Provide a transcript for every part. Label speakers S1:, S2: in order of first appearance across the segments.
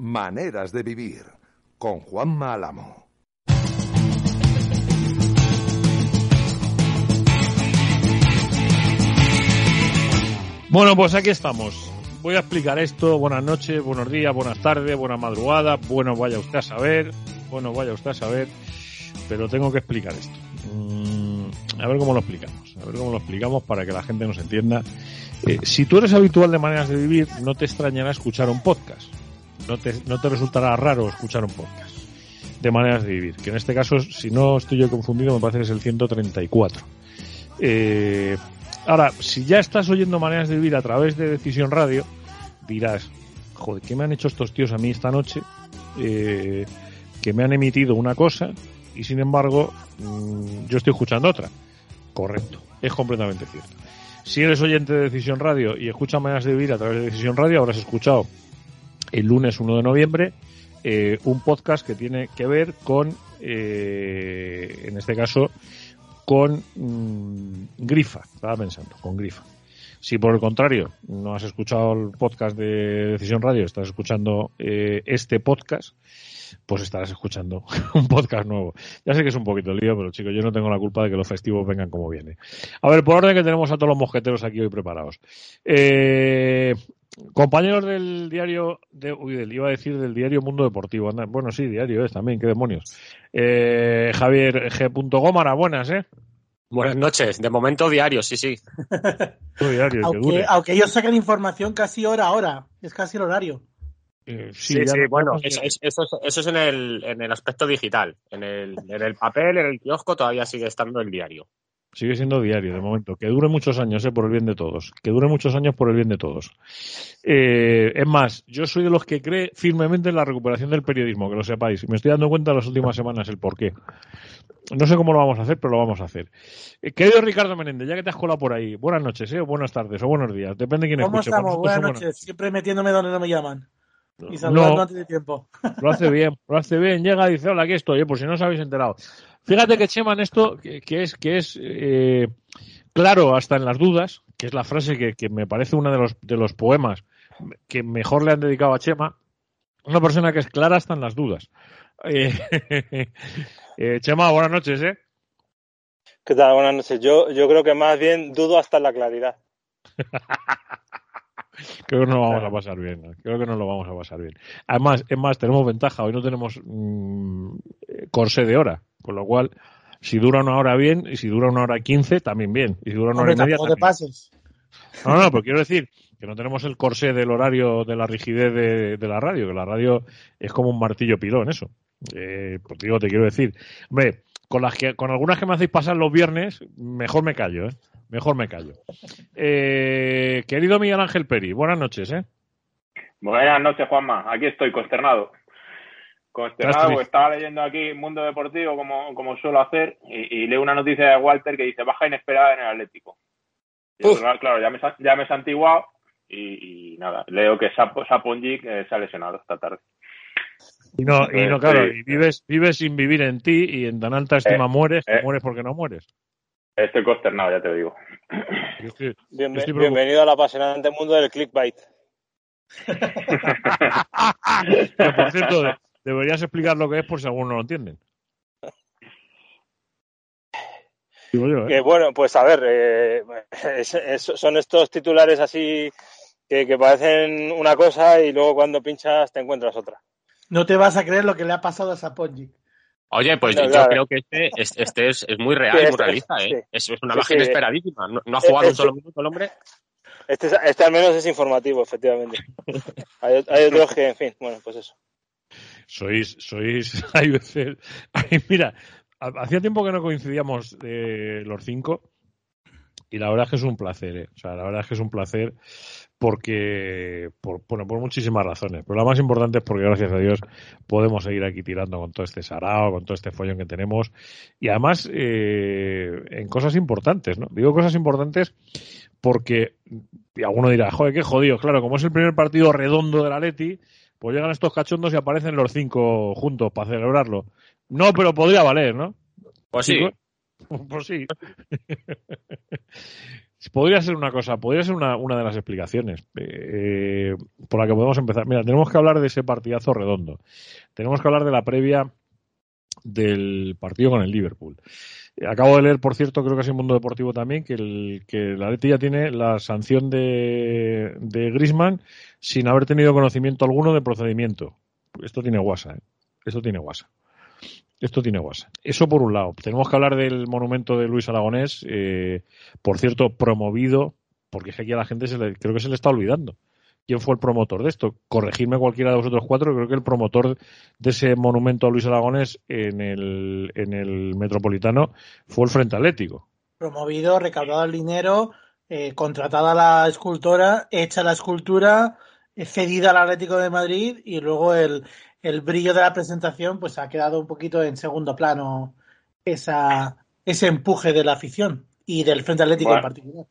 S1: Maneras de vivir con Juan Álamo.
S2: Bueno, pues aquí estamos. Voy a explicar esto. Buenas noches, buenos días, buenas tardes, buena madrugada. Bueno, vaya usted a saber. Bueno, vaya usted a saber. Pero tengo que explicar esto. Mm, a ver cómo lo explicamos. A ver cómo lo explicamos para que la gente nos entienda. Eh, si tú eres habitual de maneras de vivir, no te extrañará escuchar un podcast. No te, no te resultará raro escuchar un podcast de maneras de vivir. Que en este caso, si no estoy yo confundido, me parece que es el 134. Eh, Ahora, si ya estás oyendo maneras de vivir a través de Decisión Radio, dirás, joder, ¿qué me han hecho estos tíos a mí esta noche? Eh, que me han emitido una cosa y sin embargo mmm, yo estoy escuchando otra. Correcto, es completamente cierto. Si eres oyente de Decisión Radio y escuchas maneras de vivir a través de Decisión Radio, habrás escuchado el lunes 1 de noviembre eh, un podcast que tiene que ver con, eh, en este caso, con mmm, Grifa, estaba pensando, con Grifa. Si por el contrario no has escuchado el podcast de Decisión Radio, estás escuchando eh, este podcast, pues estarás escuchando un podcast nuevo. Ya sé que es un poquito lío, pero chicos, yo no tengo la culpa de que los festivos vengan como viene. A ver, por orden que tenemos a todos los mosqueteros aquí hoy preparados. Eh, compañeros del diario, de, uy, del, iba a decir del diario Mundo Deportivo. Anda, bueno, sí, diario es también, qué demonios. Eh, Javier G. Gómara, buenas, ¿eh?
S3: Buenas noches, de momento diario, sí, sí.
S2: diario,
S4: aunque, aunque, ellos saquen información casi hora a hora, es casi el horario.
S3: Eh, sí, sí, sí no, bueno, eso, eso, eso, es en el, en el aspecto digital. En el, en el papel, en el kiosco, todavía sigue estando el diario.
S2: Sigue siendo diario de momento. Que dure muchos años, eh, por el bien de todos. Que dure muchos años por el bien de todos. Eh, es más, yo soy de los que cree firmemente en la recuperación del periodismo, que lo sepáis. Me estoy dando cuenta en las últimas semanas el por qué. No sé cómo lo vamos a hacer, pero lo vamos a hacer. Eh, querido Ricardo Menéndez, ya que te has colado por ahí, buenas noches, ¿eh? o buenas tardes, o buenos días. Depende de quién
S4: ¿Cómo
S2: escuche.
S4: estamos? Buenas noches. buenas Siempre metiéndome donde no me llaman. Y saludando no, antes de tiempo.
S2: Lo hace bien, lo hace bien. Llega y dice, hola, aquí estoy, eh, por si no os habéis enterado. Fíjate que Chema en esto, que, que es, que es eh, claro hasta en las dudas, que es la frase que, que me parece uno de los, de los poemas que mejor le han dedicado a Chema, una persona que es clara hasta en las dudas. Eh, eh, Chema, buenas noches, ¿eh?
S5: ¿Qué tal? Buenas noches. Yo, yo creo que más bien dudo hasta en la claridad.
S2: Creo que no lo vamos a pasar bien. Creo que no lo vamos a pasar bien. Además, es más, tenemos ventaja. Hoy no tenemos mmm, corsé de hora. Con lo cual, si dura una hora bien, y si dura una hora quince, también bien. Y si dura una hora y media.
S4: Te pases.
S2: No, no, pero quiero decir que no tenemos el corsé del horario de la rigidez de, de la radio, que la radio es como un martillo pilón, eso. Eh, pues digo, te quiero decir. Hombre, con, las que, con algunas que me hacéis pasar los viernes, mejor me callo, ¿eh? Mejor me callo. Eh, querido Miguel Ángel Peri, buenas noches, ¿eh?
S6: Buenas noches, Juanma. Aquí estoy, consternado. Consternado, estaba leyendo aquí Mundo Deportivo, como, como suelo hacer, y, y, leo una noticia de Walter que dice baja inesperada en el Atlético. Y claro, ya me, ya me he santiguado y, y nada, leo que Sap, Saponjic eh, se ha lesionado esta tarde.
S2: Y no, y no claro, y vives, vives sin vivir en ti y en tan alta estima eh, mueres, eh, mueres porque no mueres.
S6: Estoy consternado, ya te digo.
S5: Yo estoy, Bien, yo estoy bienvenido al apasionante mundo del clickbait.
S2: que, por cierto, deberías explicar lo que es por si alguno no lo entienden.
S5: Digo yo, ¿eh? Que bueno, pues a ver, eh, es, es, son estos titulares así que, que, parecen una cosa y luego cuando pinchas te encuentras otra.
S4: No te vas a creer lo que le ha pasado a Saponjic.
S3: Oye, pues no, yo claro. creo que este, este es, es, muy real, sí, este, muy realista, ¿eh? Sí. Es, una baja sí, inesperadísima. No, no, ha jugado este, un solo minuto el hombre.
S5: Este, este al menos es informativo, efectivamente. hay, hay otros que, en fin, bueno, pues eso.
S2: Sois, sois, hay veces, ay, mira, hacía tiempo que no coincidíamos eh, los cinco y la verdad es que es un placer, ¿eh? o sea, la verdad es que es un placer porque por, bueno, por muchísimas razones, pero la más importante es porque gracias a Dios podemos seguir aquí tirando con todo este sarao, con todo este follón que tenemos y además eh, en cosas importantes, ¿no? Digo cosas importantes porque y alguno dirá, joder, qué jodido, claro, como es el primer partido redondo de la Leti, pues llegan estos cachondos y aparecen los cinco juntos para celebrarlo. No, pero podría valer, ¿no?
S3: Pues sí.
S2: Pues sí. Podría ser una cosa, podría ser una, una de las explicaciones eh, por la que podemos empezar. Mira, tenemos que hablar de ese partidazo redondo. Tenemos que hablar de la previa del partido con el Liverpool. Acabo de leer, por cierto, creo que es en Mundo Deportivo también, que, el, que la Leti ya tiene la sanción de, de Grisman sin haber tenido conocimiento alguno de procedimiento. Esto tiene guasa, ¿eh? Esto tiene guasa. Esto tiene guasa. Eso por un lado. Tenemos que hablar del monumento de Luis Aragonés, eh, por cierto, promovido, porque es que aquí a la gente se le, creo que se le está olvidando. ¿Quién fue el promotor de esto? Corregirme cualquiera de vosotros cuatro, creo que el promotor de ese monumento a Luis Aragonés en el, en el Metropolitano fue el Frente Atlético.
S4: Promovido, recaudado el dinero, eh, contratada la escultora, hecha la escultura, cedida al Atlético de Madrid y luego el, el brillo de la presentación pues ha quedado un poquito en segundo plano esa, ese empuje de la afición y del Frente Atlético en particular.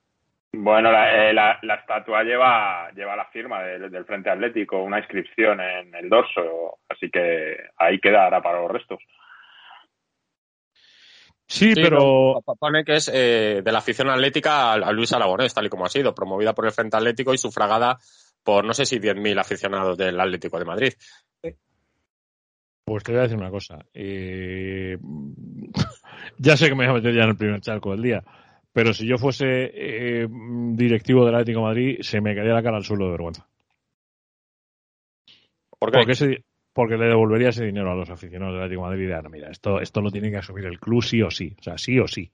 S6: Bueno, la, eh, la, estatua lleva, lleva la firma del Frente Atlético, una inscripción en el dorso, así que ahí quedará para los restos.
S2: Sí, pero...
S3: Pone que es eh, de la afición atlética a, Luis Aragonés, tal y como ha sido, promovida por el Frente Atlético y sufragada por no sé si 10.000 aficionados del Atlético de Madrid.
S2: Pues te voy a decir una cosa. Eh, ya sé que me voy a meter ya en el primer charco del día, pero si yo fuese eh, directivo del Atlético de Madrid, se me caería la cara al suelo de vergüenza.
S3: ¿Por qué?
S2: Porque, porque le devolvería ese dinero a los aficionados del Atlético de Madrid y dirían, mira, esto, esto lo tiene que asumir el club sí o sí. O sea, sí o sí.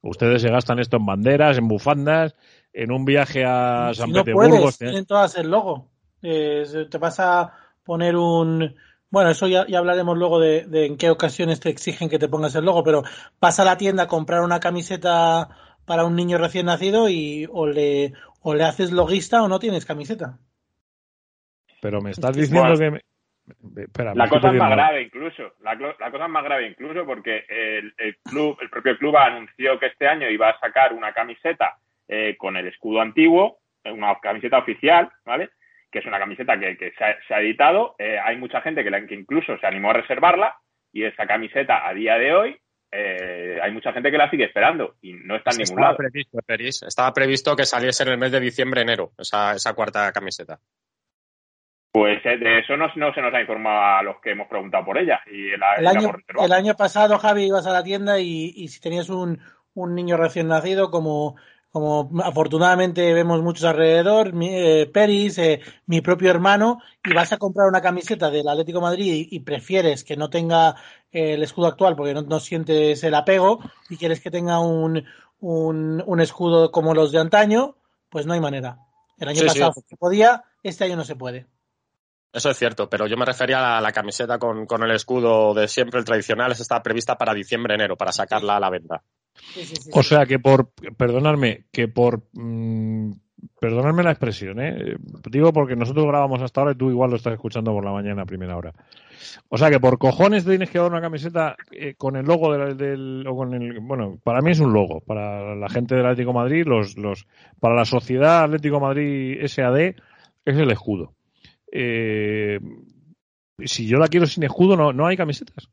S2: Ustedes se gastan esto en banderas, en bufandas, en un viaje a San no Petersburgo.
S4: Puedes, tienen todas el logo. Eh, te vas a poner un bueno, eso ya, hablaremos luego de, en qué ocasiones te exigen que te pongas el logo, pero pasa a la tienda a comprar una camiseta para un niño recién nacido y o le, o le haces loguista o no tienes camiseta.
S2: Pero me estás diciendo que...
S6: la cosa es más grave incluso, la, cosa es más grave incluso porque el, club, el propio club anunció que este año iba a sacar una camiseta eh, con el escudo antiguo, una camiseta oficial, ¿vale? Que es una camiseta que, se, ha, editado. Eh, hay mucha gente que, la, que incluso se animó a reservarla y esa camiseta a día de hoy eh, hay mucha gente que la sigue esperando y no está en ningún
S3: estaba
S6: lado.
S3: Previsto, estaba previsto que saliese en el mes de diciembre-enero esa, esa cuarta camiseta.
S6: Pues eh, de eso no, no, se nos ha informado a los que hemos preguntado por ella. Y
S4: el, año, el año pasado, Javi, ibas a la tienda y, y si tenías un, un niño recién nacido, como como afortunadamente vemos muchos alrededor, mi, eh, Peris, eh, mi propio hermano, y vas a comprar una camiseta del Atlético Madrid y, prefieres que no tenga eh, el escudo actual porque no, sientes el apego y quieres que tenga un, un, un, escudo como los de antaño, pues no hay manera. El año pasado se podía, este año no se puede.
S3: Eso es cierto, pero yo me refería a la, camiseta con, con, el escudo de siempre, el tradicional, esa está prevista para diciembre-enero, para sacarla a la venta
S2: o sea que por, perdonadme, que por, mmm, perdonadme la expresión, ¿eh? digo porque nosotros grabamos hasta ahora y tú igual lo estás escuchando por la mañana a primera hora. O sea que por cojones tienes que dar una camiseta eh, con el logo del, o con el, bueno, para mí es un logo, para la gente del Atlético Madrid, los, los, para la sociedad Atlético Madrid SAD es el escudo. Eh, si yo la quiero sin escudo, no, no hay camisetas.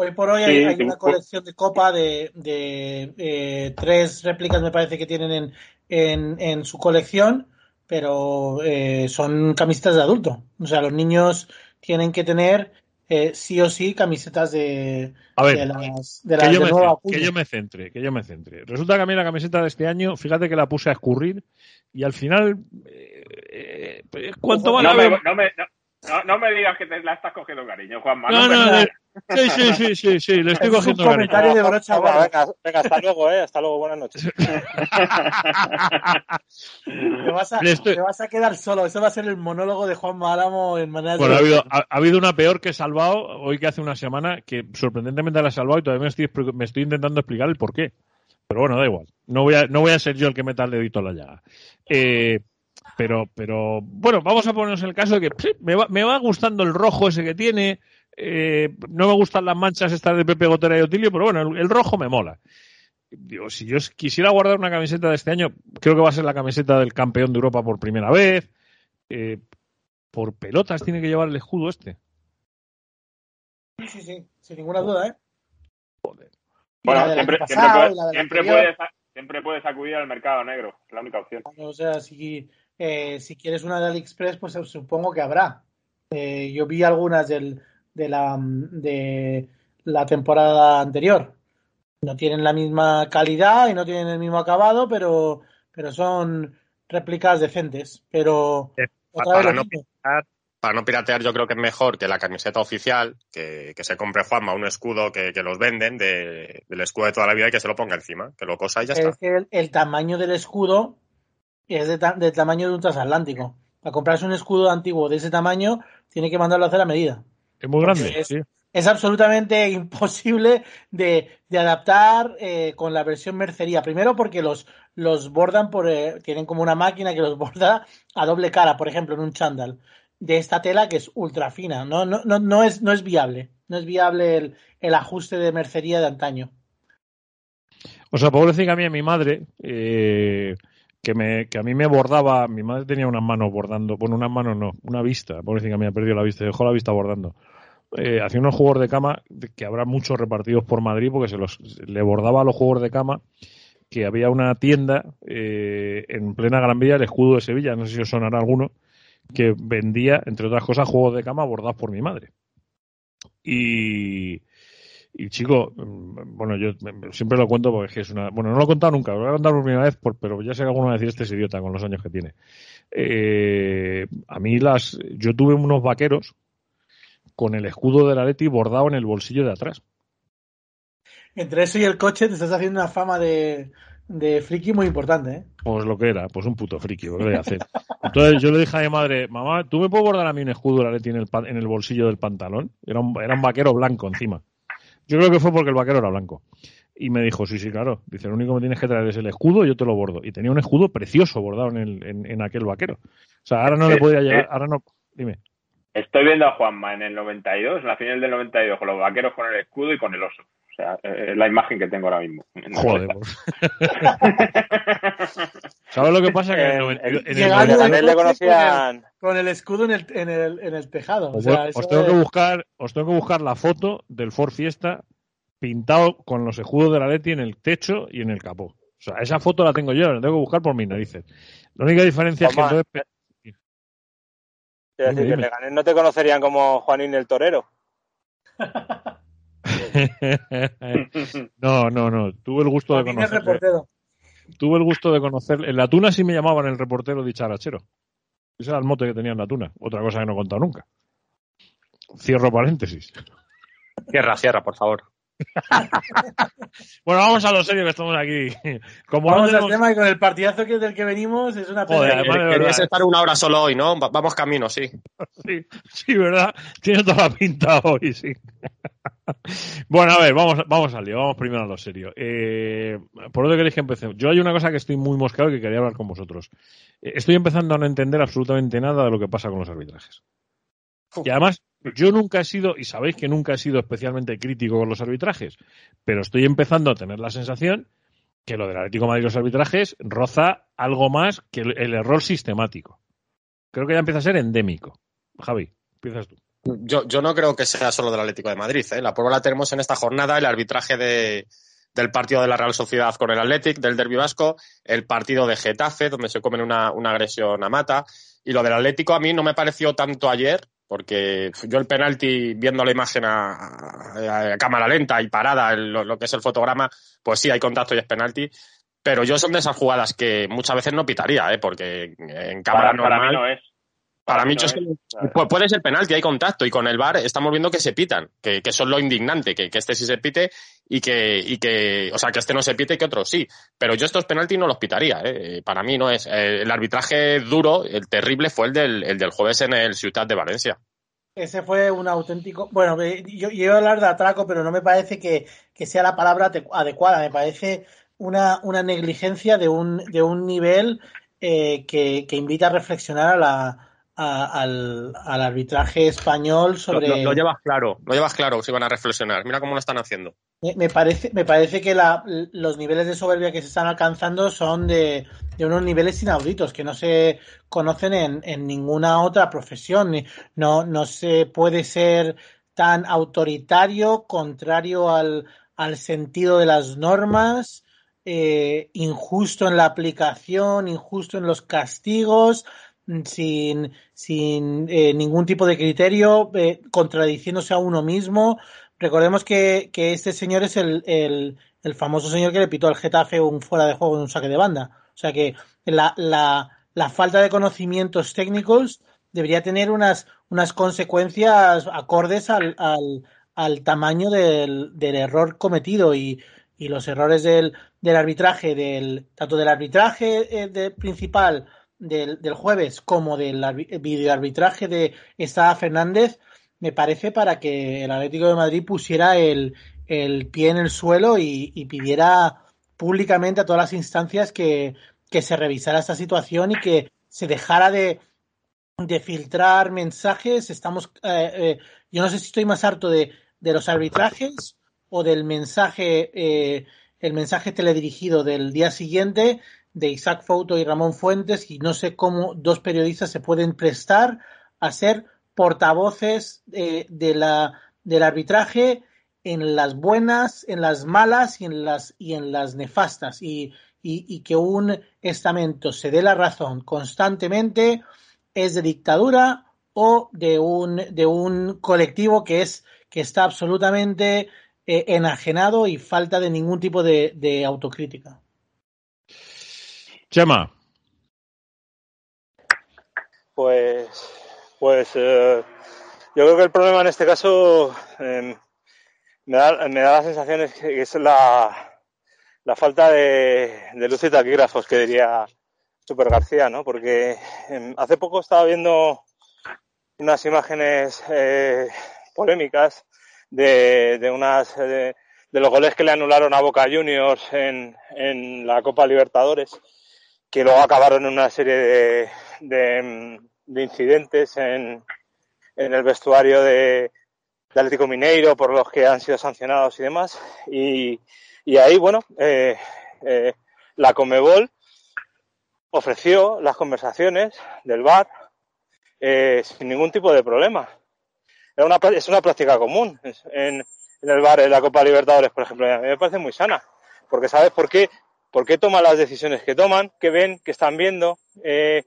S4: Hoy por hoy hay, una colección de copa de, eh, tres réplicas, me parece que tienen en, su colección, pero eh, son camisetas de adulto. O sea, los niños tienen que tener eh, sí o sí camisetas de,
S2: a ver, las, de que, yo me, que yo me centre, que yo me centre. Resulta que a mí la camiseta de este año, fíjate que la puse a escurrir y al final, ¿cuánto vale?
S6: No me, no, me digas que te la estás cogiendo cariño, Juanma.
S2: No, no, sí, sí, sí, sí, sí, le estoy cogiendo
S4: un comentario de brocha
S5: venga, venga, hasta luego, eh, hasta luego, buenas noches.
S4: te, vas a, te, vas a, quedar solo, ese va a ser el monólogo de Juan Álamo en manera
S2: bueno, ha habido, ha, habido una peor que he salvado hoy que hace una semana, que sorprendentemente la he salvado y todavía me estoy, me estoy intentando explicar el por qué. Pero bueno, da igual. No voy a, no voy a ser yo el que meta el dedito en la llaga. Eh, Pero, pero, bueno, vamos a ponernos en el caso de que me, va, me va gustando el rojo ese que tiene. Eh, no me gustan las manchas estas de Pepe Gotera y Otilio, pero bueno, el, rojo me mola. Digo, si yo quisiera guardar una camiseta de este año, creo que va a ser la camiseta del campeón de Europa por primera vez. Eh, por pelotas tiene que llevar el escudo este.
S4: Sí, sí, sí, sin ninguna duda, ¿eh?
S6: Joder. Bueno, siempre, siempre, siempre, puedes, siempre puedes acudir al mercado negro, es la única opción.
S4: O sea, si, eh, si quieres una de AliExpress, pues supongo que habrá. Eh, yo vi algunas del, de, la, de la temporada anterior. No tienen la misma calidad y no tienen el mismo acabado, pero, pero son réplicas decentes. Pero
S3: eh, para, no piratear, para, no piratear, yo creo que es mejor que la camiseta oficial, que, se compre Juanma un escudo que, los venden de, del escudo de toda la vida y que se lo ponga encima, que lo cosa y ya está.
S4: Es que el, tamaño del escudo es de del tamaño de un transatlántico. Para comprarse un escudo antiguo de ese tamaño, tiene que mandarlo a hacer a medida.
S2: Es muy grande,
S4: es, es absolutamente imposible de, adaptar eh, con la versión mercería. Primero porque los, los bordan por, eh, tienen como una máquina que los borda a doble cara, por ejemplo, en un chándal de esta tela que es ultra fina. No, no, no, no, es, no es viable. No es viable el, el ajuste de mercería de antaño.
S2: O sea, puedo decir que a mí, a mi madre, eh, que, me, que a mí me bordaba, mi madre tenía unas manos bordando, bueno, unas manos no, una vista, por decir que mí ha perdido la vista, dejó la vista bordando. Eh, hacía unos juegos de cama que habrá muchos repartidos por Madrid porque se los le bordaba a los juegos de cama que había una tienda eh, en plena Gran Vía, el escudo de Sevilla, no sé si os sonará alguno, que vendía, entre otras cosas, juegos de cama bordados por mi madre. Y, y chico, mm, bueno, yo siempre lo cuento porque es una. Bueno, no lo he contado nunca, lo voy a contar por primera vez, pero ya sé que alguno va a decir este es idiota con los años que tiene. Eh, a mí las. Yo tuve unos vaqueros con el escudo de la Leti bordado en el bolsillo de atrás.
S4: Entre eso y el coche te estás haciendo una fama de, de friki muy importante, ¿eh?
S2: Pues lo que era, pues un puto friki, lo voy a hacer. Entonces yo le dije a mi madre, mamá, ¿tú me puedes bordar a mí un escudo de la Leti en el, en el bolsillo del pantalón? Era un, era un vaquero blanco encima. Yo creo que fue porque el vaquero era blanco. Y me dijo, sí, sí, claro. Dice, lo único que tienes que traer es el escudo y yo te lo bordo. Y tenía un escudo precioso bordado en, el, en, aquel vaquero. O sea, ahora no le podía llegar, ahora no, dime.
S6: Estoy viendo a Juanma en el 92, en la final del 92, con los vaqueros con el escudo y con el oso. Sea, es la imagen que tengo ahora mismo.
S2: Joder. ¿Sabes lo que pasa? Que en
S4: el, le conocían... Con el, escudo en el, en el, en el tejado.
S2: Os, tengo que buscar, os tengo que buscar la foto del Ford Fiesta pintado con los escudos de la Leti en el techo y en el capó. O sea, esa foto la tengo yo, la tengo que buscar por mis narices. La única diferencia es que entonces
S5: decir, que no te conocerían como Juanín el Torero.
S2: no, no, no. Tuve el gusto de conocer. Tuve el gusto de conocer. En la tuna sí me llamaban el reportero dicharachero. Ese era el mote que tenía en la tuna. Otra cosa que no he contado nunca. Cierro paréntesis.
S3: Cierra, cierra, por favor.
S2: bueno, vamos a lo serio que estamos aquí.
S4: Como vamos al tema y con el partidazo que del que venimos es una
S3: pena. Querías estar una hora solo hoy, ¿no? Vamos camino, sí.
S2: sí. Sí, ¿verdad? Tiene toda la pinta hoy, sí. bueno, a ver, vamos, vamos al lío. Vamos primero a lo serio. Eh, ¿Por dónde queréis que empecemos? Yo hay una cosa que estoy muy mosqueado y que quería hablar con vosotros. Eh, estoy empezando a no entender absolutamente nada de lo que pasa con los arbitrajes. Y además, yo nunca he sido, y sabéis que nunca he sido especialmente crítico con los arbitrajes, pero estoy empezando a tener la sensación que lo del Atlético de Madrid y los arbitrajes roza algo más que el, error sistemático. Creo que ya empieza a ser endémico. Javi, empiezas tú.
S3: Yo, no creo que sea solo del Atlético de Madrid. ¿eh? La prueba la tenemos en esta jornada, el arbitraje de, del partido de la Real Sociedad con el Athletic, del Derby Vasco, el partido de Getafe, donde se comen una, una agresión a Mata. Y lo del Atlético a mí no me pareció tanto ayer, porque yo el penalti, viendo la imagen a, cámara lenta y parada, lo, que es el fotograma, pues sí, hay contacto y es penalti. Pero yo son de esas jugadas que muchas veces no pitaría, ¿eh? porque en cámara normal...
S6: Para mí no es.
S3: Para mí, puede ser penalti, hay contacto, y con el VAR estamos viendo que se pitan, que, que eso es lo indignante, que, este sí se pite y que, y que, o sea, que este no se pite y que otro sí. Pero yo estos penaltis no los pitaría, ¿eh? para mí no es. Eh, el arbitraje duro, el terrible, fue el del, el del jueves en el Ciudad de Valencia.
S4: Ese fue un auténtico. Bueno, yo, yo iba a hablar de atraco, pero no me parece que, que sea la palabra adecuada. Me parece una, una negligencia de un, de un nivel eh, que, invita a reflexionar a la, al, arbitraje español sobre.
S3: Lo, llevas claro, lo llevas claro si van a reflexionar. Mira cómo lo están haciendo.
S4: Me, parece, me parece que los niveles de soberbia que se están alcanzando son de, unos niveles inauditos que no se conocen en, ninguna otra profesión. No, no se puede ser tan autoritario, contrario al, al sentido de las normas, eh, injusto en la aplicación, injusto en los castigos, sin, sin eh, ningún tipo de criterio, eh, contradiciéndose a uno mismo. Recordemos que, que este señor es el, el, el, famoso señor que le pitó al Getafe un fuera de juego en un saque de banda. O sea que la, la, la falta de conocimientos técnicos debería tener unas, unas consecuencias acordes al, al, tamaño del, del, error cometido y, y los errores del, del, arbitraje, del, tanto del arbitraje eh, de, principal del, del jueves como del videoarbitraje de Estrada Fernández, me parece para que el Atlético de Madrid pusiera el, el pie en el suelo y, pidiera públicamente a todas las instancias que, que, se revisara esta situación y que se dejara de, de filtrar mensajes. Estamos, eh, eh, yo no sé si estoy más harto de, de los arbitrajes o del mensaje, eh, el mensaje teledirigido del día siguiente de Isaac Fouto y Ramón Fuentes y no sé cómo dos periodistas se pueden prestar a ser portavoces de, la, del arbitraje en las buenas, en las malas y en las, y en las nefastas y, y, que un estamento se dé la razón constantemente es de dictadura o de un, de un colectivo que es que está absolutamente eh, enajenado y falta de ningún tipo de autocrítica.
S2: Chema.
S5: Pues, pues eh, yo creo que el problema en este caso em, me, da, me, da, la sensación que es la, la falta de, de luz y taquígrafos, que diría Super García, ¿no? Porque em, hace poco estaba viendo unas imágenes eh, polémicas de, de unas de, de, los goles que le anularon a Boca Juniors en, en la Copa Libertadores que luego acabaron en una serie de, de, incidentes en, en, el vestuario de, Atlético Mineiro por los que han sido sancionados y demás. Y, ahí, bueno, eh, eh, la Comebol ofreció las conversaciones del bar eh, sin ningún tipo de problema. Es una práctica común en, en el bar de la Copa Libertadores, por ejemplo. A mí me parece muy sana, porque sabes por qué por qué toman las decisiones que toman, qué ven, qué están viendo, eh,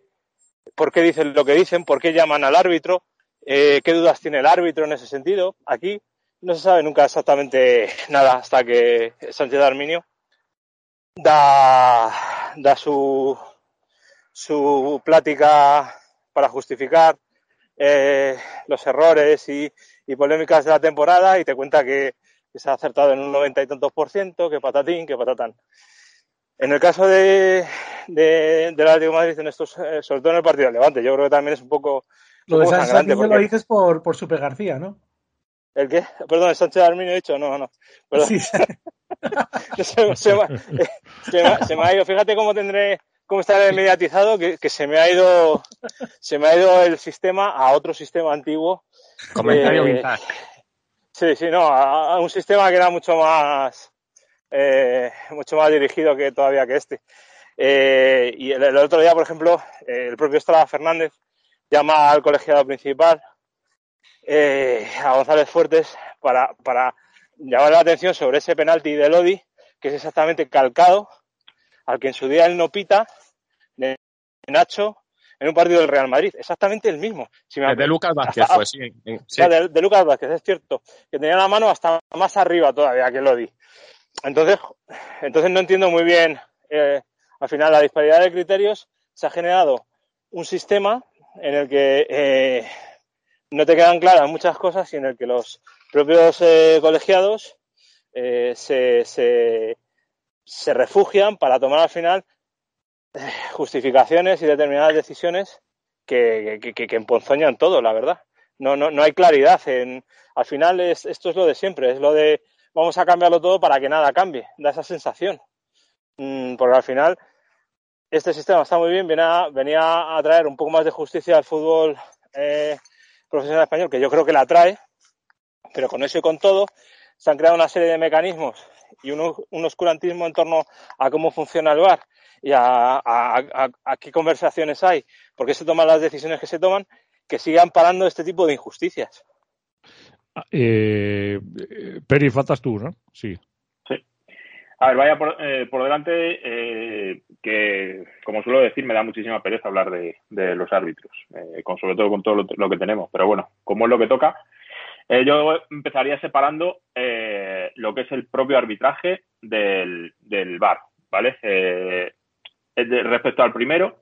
S5: por qué dicen lo que dicen, por qué llaman al árbitro, eh, qué dudas tiene el árbitro en ese sentido. Aquí no se sabe nunca exactamente nada hasta que Sánchez Arminio da, su, plática para justificar eh, los errores y, polémicas de la temporada y te cuenta que, que, se ha acertado en un noventa y tantos por ciento, que patatín, que patatán. En el caso de, de, del Atlético de Madrid, en estos, eh, sobre todo en el partido del Levante, yo creo que también es un poco.
S4: Lo de Sánchez Arminio lo dices por, por Super García, ¿no?
S5: ¿El qué? Perdón, ¿el Sánchez Arminio he dicho? No, no. Perdón. Sí. se, se, se, me, se, me, ha ido. Fíjate cómo tendré, cómo está mediatizado, que, que, se me ha ido, se me ha ido el sistema a otro sistema antiguo.
S3: Comentario eh,
S5: Sí, sí, no, a, a un sistema que era mucho más, eh, mucho más dirigido que todavía que este. Eh, y el, el, otro día, por ejemplo, eh, el propio Estrada Fernández llama al colegiado principal, a González Fuertes, para, para llamar la atención sobre ese penalti de Lodi, que es exactamente calcado al que en su día él no pita de Nacho en un partido del Real Madrid, exactamente el mismo.
S3: Si me de Lucas Vázquez
S5: hasta, fue, sí. sí. De, de, Lucas Vázquez, es cierto, que tenía la mano hasta más arriba todavía que Lodi. Entonces, entonces no entiendo muy bien, eh, al final, la disparidad de criterios se ha generado un sistema en el que eh, no te quedan claras muchas cosas y en el que los propios eh, colegiados eh, se, se, refugian para tomar al final eh, justificaciones y determinadas decisiones que, que, que, que emponzoñan todo, la verdad. No, no, no hay claridad. En, al final es, esto es lo de siempre, es lo de vamos a cambiarlo todo para que nada cambie. Da esa sensación. Mm, porque al final este sistema está muy bien, venía, venía a traer un poco más de justicia al fútbol eh, profesional español, que yo creo que la trae, pero con eso y con todo se han creado una serie de mecanismos y un, un oscurantismo en torno a cómo funciona el bar y a, a, a, qué conversaciones hay, por qué se toman las decisiones que se toman, que sigan parando este tipo de injusticias.
S2: Ah, eh, Peri, faltas tú, ¿no? Sí.
S6: A ver, vaya por, eh, por delante eh, que, como suelo decir, me da muchísima pereza hablar de, de los árbitros, eh, con, sobre todo con todo lo, que tenemos. Pero bueno, como es lo que toca, eh, yo empezaría separando eh, lo que es el propio arbitraje del, del VAR, ¿vale? Eh, respecto al primero,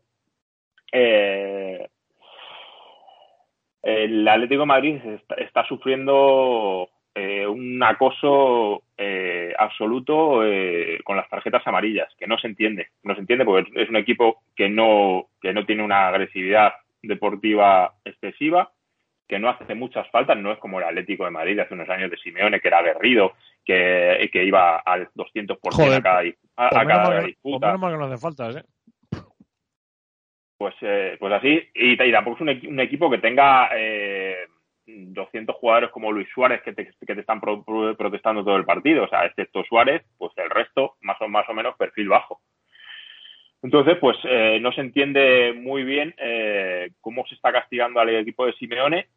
S6: el Atlético de Madrid está, está sufriendo eh, un acoso eh, absoluto eh, con las tarjetas amarillas, que no se entiende. No se entiende porque es un equipo que no, que no tiene una agresividad deportiva excesiva, que no hace muchas faltas, no es como el Atlético de Madrid hace unos años de Simeone, que era aguerrido, que, que iba al 200% Joder, a cada, a, a cada disputa.
S2: Pues que no hace faltas, ¿eh?
S6: Pues, eh, pues así, y, tampoco es un, un, equipo que tenga eh, 200 jugadores como Luis Suárez que te, que te están pro, pro, protestando todo el partido. O sea, excepto Suárez, pues el resto más o, más o menos perfil bajo. Entonces, pues eh, no se entiende muy bien eh, cómo se está castigando al equipo de Simeone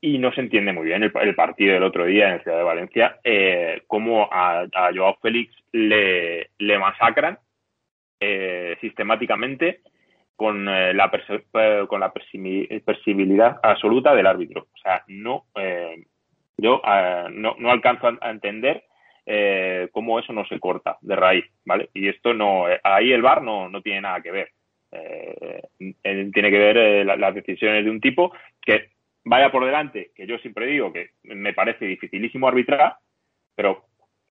S6: y no se entiende muy bien el, el partido del otro día en el Ciudad de Valencia, eh, cómo a, a Joao Félix le, le masacran eh, sistemáticamente con eh, la, eh, con la percibilidad absoluta del árbitro. O sea, no, eh, yo eh, no, no, alcanzo a entender eh, cómo eso no se corta de raíz, ¿vale? Y esto no, ahí el VAR no, no tiene nada que ver. tiene que ver la, las decisiones de un tipo que vaya por delante, que yo siempre digo que me parece dificilísimo arbitrar, pero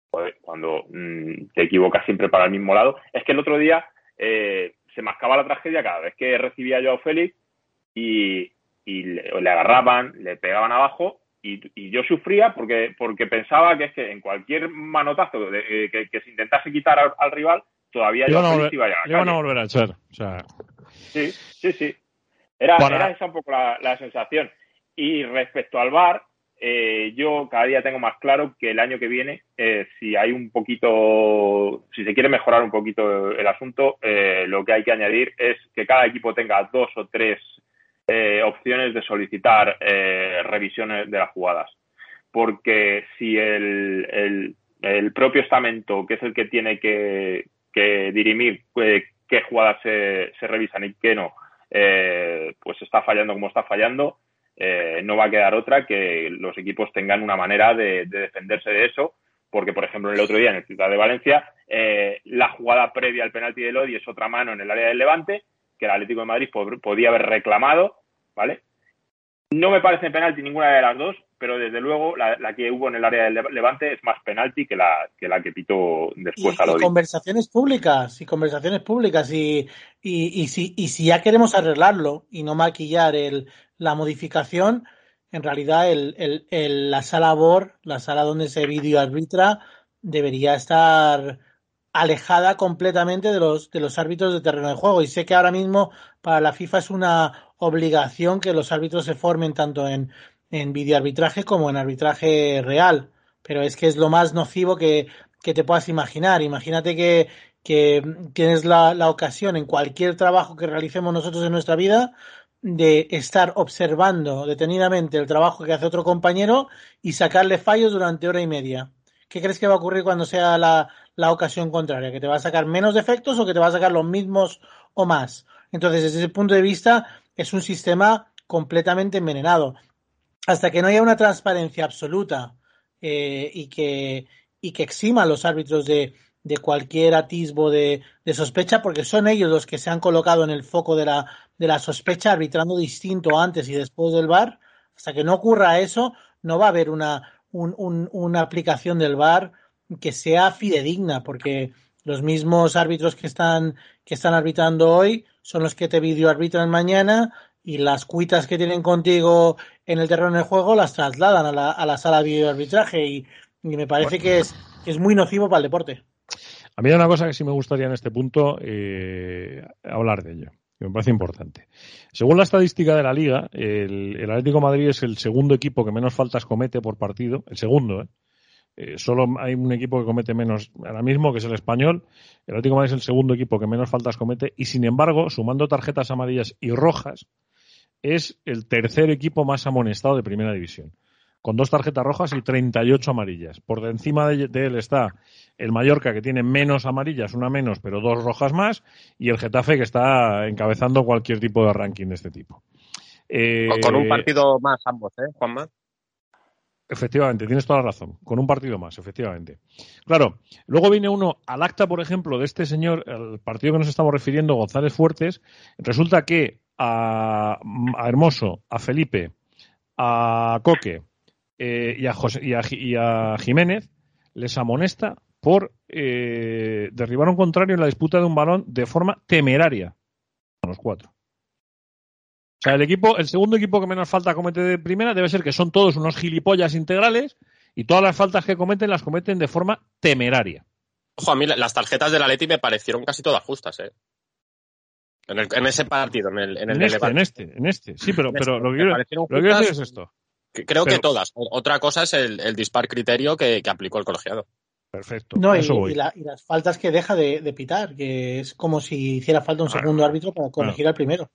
S6: joder, cuando mmm, te equivocas siempre para el mismo lado, es que el otro día eh, se mascaba la tragedia cada vez que recibía yo a Félix y, y le, le, agarraban, le pegaban abajo y, y, yo sufría porque, porque pensaba que es que en cualquier manotazo de, eh, que, que, se intentase quitar al, al rival, todavía yo
S2: no iba a llegar. Volver a echar. O sea...
S6: Sí, sí, sí. Era esa un poco la, la sensación. Y respecto al VAR, eh, yo cada día tengo más claro que el año que viene, eh, si hay un poquito, si se quiere mejorar un poquito el asunto, eh, lo que hay que añadir es que cada equipo tenga dos o tres eh, opciones de solicitar revisiones de las jugadas. Porque si el, el, el, propio estamento, que es el que tiene que, que dirimir qué jugadas se, se, revisan y qué no, pues está fallando como está fallando, eh, no va a quedar otra que los equipos tengan una manera de, de, defenderse de eso, porque, por ejemplo, el otro día en el Ciudad de Valencia, eh, la jugada previa al penalti de Lodi es otra mano en el área del Levante, que el Atlético de Madrid pod podía haber reclamado, ¿vale? No me parece penalti ninguna de las dos, pero desde luego la, la, que hubo en el área del Levante es más penalti que la que, la que pitó después
S4: y,
S6: a Lodi.
S4: Y conversaciones públicas, y conversaciones públicas, y, y, y, si, y si ya queremos arreglarlo y no maquillar el, la modificación, en realidad el, el, el, la sala BOR, la sala donde se video arbitra, debería estar alejada completamente de los, de los árbitros de terreno de juego. Y sé que ahora mismo para la FIFA es una obligación que los árbitros se formen tanto en, en videoarbitraje como en arbitraje real. Pero es que es lo más nocivo que, que te puedas imaginar. Imagínate que, que tienes la, la ocasión en cualquier trabajo que realicemos nosotros en nuestra vida de estar observando detenidamente el trabajo que hace otro compañero y sacarle fallos durante hora y media. ¿Qué crees que va a ocurrir cuando sea la, la ocasión contraria? ¿Que te va a sacar menos defectos o que te va a sacar los mismos o más? Entonces, desde ese punto de vista, es un sistema completamente envenenado. Hasta que no haya una transparencia absoluta eh, y, que, y que exima a los árbitros de, de cualquier atisbo de, de, sospecha, porque son ellos los que se han colocado en el foco de la, de la sospecha, arbitrando distinto antes y después del VAR. Hasta que no ocurra eso, no va a haber una, un, un, una aplicación del VAR que sea fidedigna, porque los mismos árbitros que están, que están arbitrando hoy son los que te videoarbitran mañana y las cuitas que tienen contigo en el terreno de juego las trasladan a la, a la sala de videoarbitraje y, y me parece que es, es muy nocivo para el deporte.
S2: A mí hay una cosa que sí me gustaría en este punto eh, hablar de ello, que me parece importante. Según la estadística de la liga, el, el Atlético de Madrid es el segundo equipo que menos faltas comete por partido, el segundo, ¿eh? Eh, solo hay un equipo que comete menos ahora mismo, que es el español. El Atlético de Madrid es el segundo equipo que menos faltas comete y, sin embargo, sumando tarjetas amarillas y rojas, es el tercer equipo más amonestado de primera división, con dos tarjetas rojas y 38 amarillas. Por encima de, él está el Mallorca, que tiene menos amarillas, una menos, pero dos rojas más, y el Getafe, que está encabezando cualquier tipo de ranking de este tipo.
S3: con un eh, partido más ambos, ¿eh, Juanma?
S2: Efectivamente, tienes toda la razón. Con un partido más, efectivamente. Claro, luego viene uno al acta, por ejemplo, de este señor, el partido que nos estamos refiriendo, González Fuertes. Resulta que a, Hermoso, a Felipe, a Coque eh, y, a Jiménez les amonesta por eh, derribar un contrario en la disputa de un balón de forma temeraria. A los cuatro. O sea, el equipo, el segundo equipo que menos falta comete de primera debe ser que son todos unos gilipollas integrales y todas las faltas que cometen las cometen de forma temeraria.
S3: Ojo, a mí las tarjetas de la Leti me parecieron casi todas justas, ¿eh? En, ese partido, en el, en el
S2: este, en este, en este. Sí, pero, pero lo que quiero, decir es esto.
S3: Creo que todas. Otra cosa es el, dispar criterio que, aplicó el colegiado.
S2: Perfecto.
S4: No, y, las faltas que deja de, pitar, que es como si hiciera falta un segundo árbitro para corregir al primero.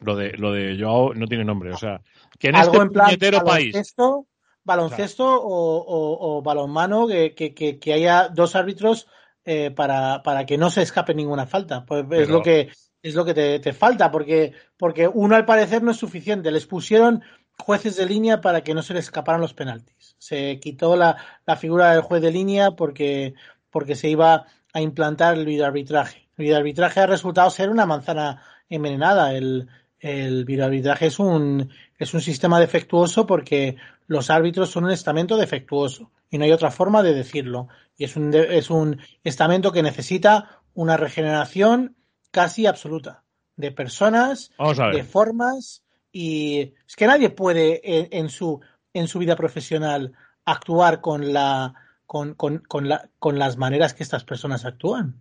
S2: Lo de, lo de Joao no tiene nombre. O sea, que en
S4: Algo
S2: este
S4: en plan baloncesto, baloncesto o, balonmano, que, que, haya dos árbitros eh, para, para que no se escape ninguna falta. Pues es lo que es lo que te, falta, porque, porque uno al parecer no es suficiente. Les pusieron jueces de línea para que no se les escaparan los penaltis. Se quitó la, la figura del juez de línea porque, porque se iba a implantar el videoarbitraje. El videoarbitraje ha resultado ser una manzana envenenada. El, el videoarbitraje es un, es un sistema defectuoso porque los árbitros son un estamento defectuoso y no hay otra forma de decirlo. Y es un, es un estamento que necesita una regeneración casi absoluta de personas, de formas y es que nadie puede en, su, en su vida profesional actuar con la con, con, con, la, con las maneras que estas personas actúan.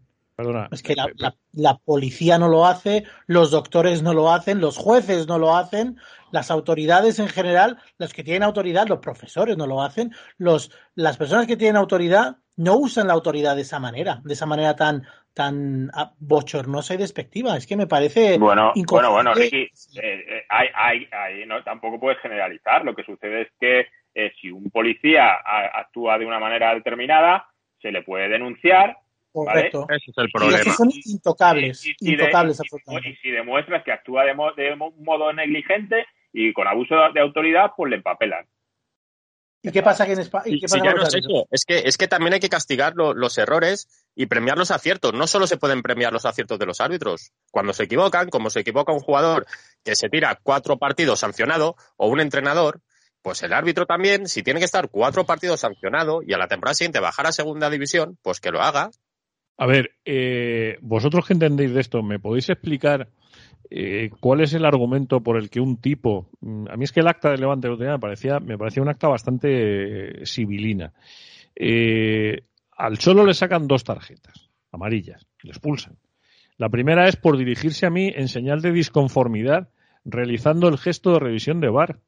S4: Es que la, policía no lo hace, los doctores no lo hacen, los jueces no lo hacen, las autoridades en general, los que tienen autoridad, los profesores no lo hacen, los, las personas que tienen autoridad no usan la autoridad de esa manera, de esa manera tan, tan ah, bochornosa y despectiva. Es que me parece.
S6: Bueno, bueno, bueno, Ricky, eh, eh, hay, hay, no, tampoco puedes generalizar. Lo que sucede es que eh, si un policía actúa de una manera determinada, se le puede denunciar
S4: Correcto.
S3: Ese es el problema.
S4: Y son intocables. Y, intocables,
S6: y, si demuestras que actúa de, un modo negligente y con abuso de autoridad, pues le empapelan.
S4: ¿Y qué pasa que en España?
S3: es, que, es que también hay que castigar los errores y premiar los aciertos. No solo se pueden premiar los aciertos de los árbitros. Cuando se equivocan, como se equivoca un jugador que se tira cuatro partidos sancionado o un entrenador, pues el árbitro también, si tiene que estar cuatro partidos sancionado y a la temporada siguiente bajar a segunda división, pues que lo haga
S2: a ver, eh, vosotros que entendéis de esto, ¿me podéis explicar eh, cuál es el argumento por el que un tipo, mm, a mí es que el acta de Levante me parecía, me parecía un acta bastante civilina. Eh, al solo le sacan dos tarjetas amarillas, le expulsan. La primera es por dirigirse a mí en señal de disconformidad realizando el gesto de revisión de VAR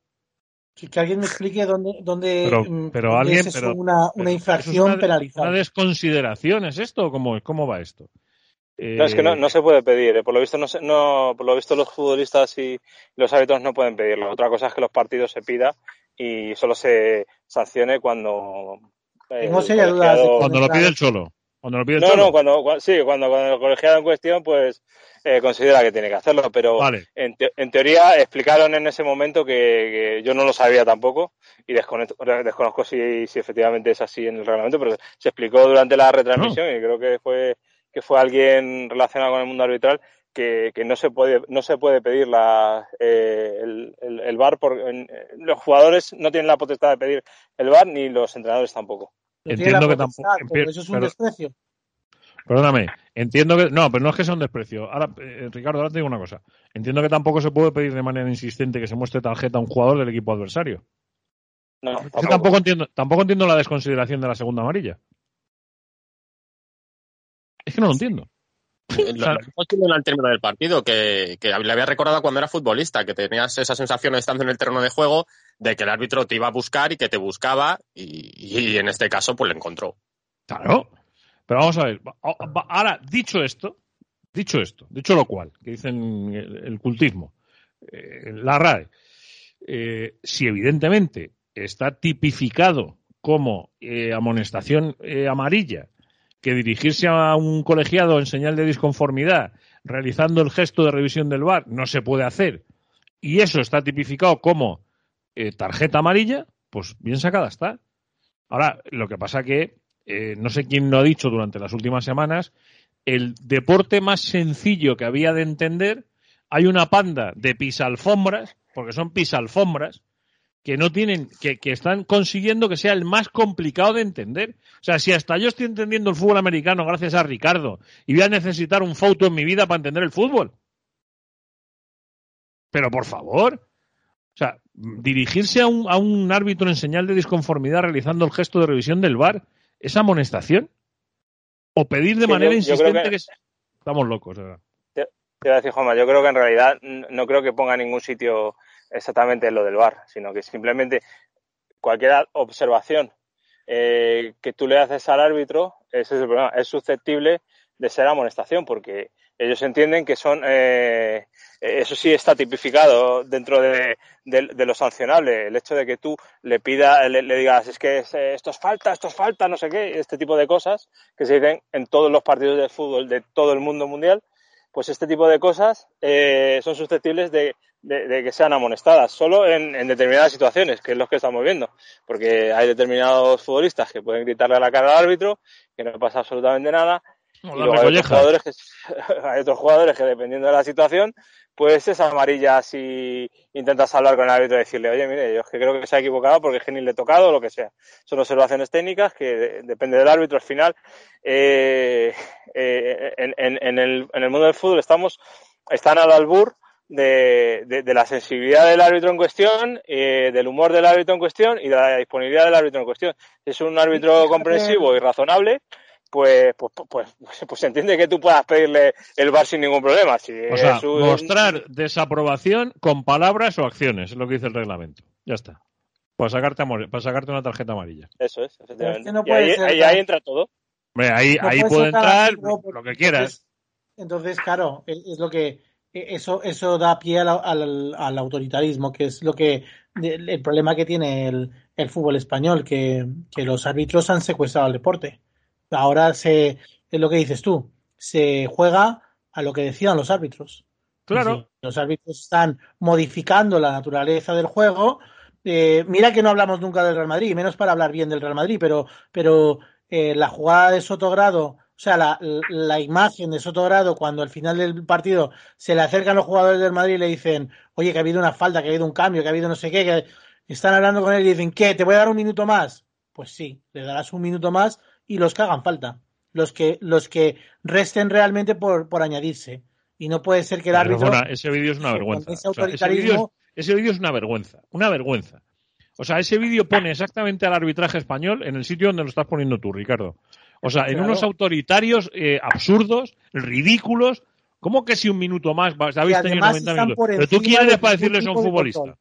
S4: que alguien me explique dónde, dónde,
S2: pero, mm, alguien,
S4: es una, una infracción penalizada.
S2: ¿Una desconsideración es esto? ¿Cómo, cómo va esto?
S5: No, es que no, no, se puede pedir. ¿eh? Por lo visto, no, no, por lo visto los futbolistas y los árbitros no pueden pedirlo. Otra cosa es que los partidos se pida y solo se sancione cuando.
S4: Eh, no sería dudas
S2: cuando lo pide el cholo. Cuando lo pide el
S5: no,
S2: cholo.
S5: no, cuando, sí, cuando, cuando el colegiado en cuestión, pues eh, considera que tiene que hacerlo, pero en, en, teoría explicaron en ese momento que, yo no lo sabía tampoco y desconozco, desconozco si, si, efectivamente es así en el reglamento, pero se explicó durante la retransmisión y creo que fue que fue alguien relacionado con el mundo arbitral que, que no se puede no se puede pedir la, eh, el, el, VAR por los jugadores no tienen la potestad de pedir el VAR ni los entrenadores tampoco.
S2: Entiendo que tampoco.
S4: Eso es un desprecio.
S2: Perdóname, entiendo que. No, pero no es que sea un desprecio. Ahora, eh, Ricardo, ahora te digo una cosa. Entiendo que tampoco se puede pedir de manera insistente que se muestre tarjeta a un jugador del equipo adversario.
S5: No,
S2: tampoco. entiendo, tampoco entiendo la desconsideración de la segunda amarilla. Es que no lo entiendo.
S3: Lo, al término del partido, que, que, le había recordado cuando era futbolista, que tenías esa sensación estando en el terreno de juego de que el árbitro te iba a buscar y que te buscaba y, en este caso pues lo encontró.
S2: Claro. Pero vamos a ver. Ahora, dicho esto, dicho esto, dicho lo cual, que dicen el, cultismo, eh, la RAE, eh, si evidentemente está tipificado como eh, amonestación amarilla que dirigirse a un colegiado en señal de disconformidad realizando el gesto de revisión del VAR no se puede hacer y eso está tipificado como eh, tarjeta amarilla, pues bien sacada está. Ahora, lo que pasa que, eh, no sé quién lo ha dicho durante las últimas semanas, el deporte más sencillo que había de entender, hay una panda de pisalfombras, porque son pisalfombras, que no tienen, que, que, están consiguiendo que sea el más complicado de entender. O sea, si hasta yo estoy entendiendo el fútbol americano gracias a Ricardo y voy a necesitar un foto en mi vida para entender el fútbol. Pero por favor. O sea, dirigirse a un, a un árbitro en señal de disconformidad realizando el gesto de revisión del VAR, ¿es amonestación? ¿O pedir de manera insistente que... Estamos locos, ¿verdad?
S5: Te, voy a decir, Juanma, yo creo que en realidad no creo que ponga ningún sitio exactamente lo del VAR, sino que simplemente cualquier observación eh, que tú le haces al árbitro, ese es el problema, es susceptible de ser amonestación, porque ellos entienden que son, eh, eso sí está tipificado dentro de, lo sancionable, el hecho de que tú le pidas, le, digas, es que esto es falta, esto es falta, no sé qué, este tipo de cosas que se dicen en todos los partidos de fútbol de todo el mundo mundial, pues este tipo de cosas eh, son susceptibles de, que sean amonestadas, solo en, determinadas situaciones, que es lo que estamos viendo, porque hay determinados futbolistas que pueden gritarle a la cara al árbitro, que no pasa absolutamente nada, y luego hay otros, jugadores que, hay otros jugadores que dependiendo de la situación, pues es amarilla si intentas hablar con el árbitro y decirle, oye, mire, yo es que creo que se ha equivocado porque es que ni le he tocado o lo que sea. Son observaciones técnicas que depende del árbitro. Al final, eh, eh, en, en, el, en el mundo del fútbol estamos, están al albur de, de, la sensibilidad del árbitro en cuestión, eh, del humor del árbitro en cuestión y de la disponibilidad del árbitro en cuestión. Si es un árbitro comprensivo y razonable, pues, pues, pues, pues, se entiende que tú puedas pedirle el bar sin ningún problema. Si
S2: o sea, mostrar desaprobación con palabras o acciones, es lo que dice el reglamento. Ya está. Para sacarte, para sacarte una tarjeta amarilla.
S5: Eso es, efectivamente. y ahí, ahí, entra todo.
S2: ahí, ahí puede entrar lo que quieras.
S4: Entonces, claro, es lo que eso, eso da pie al, al, autoritarismo, que es lo que el problema que tiene el, el fútbol español, que, que los árbitros han secuestrado al deporte. Ahora se, es lo que dices tú, se juega a lo que decían los árbitros.
S2: Claro.
S4: los árbitros están modificando la naturaleza del juego. Eh, mira que no hablamos nunca del Real Madrid, menos para hablar bien del Real Madrid, pero, pero eh, la jugada de Sotogrado, o sea, la, la, imagen de Sotogrado cuando al final del partido se le acercan los jugadores del Madrid y le dicen, oye, que ha habido una falta, que ha habido un cambio, que ha habido no sé qué, que están hablando con él y dicen, ¿qué? ¿Te voy a dar un minuto más? Pues sí, le darás un minuto más y los que hagan falta, los que, los que resten realmente por, por añadirse. Y no puede ser que el árbitro.
S2: ese vídeo es una vergüenza. Ese, vídeo es, una vergüenza, una vergüenza. O sea, ese vídeo pone exactamente al arbitraje español en el sitio donde lo estás poniendo tú, Ricardo. O sea, en unos autoritarios eh, absurdos, ridículos. ¿Cómo que si un minuto más habéis tenido 90 minutos? Pero tú quieres para decirles a un futbolista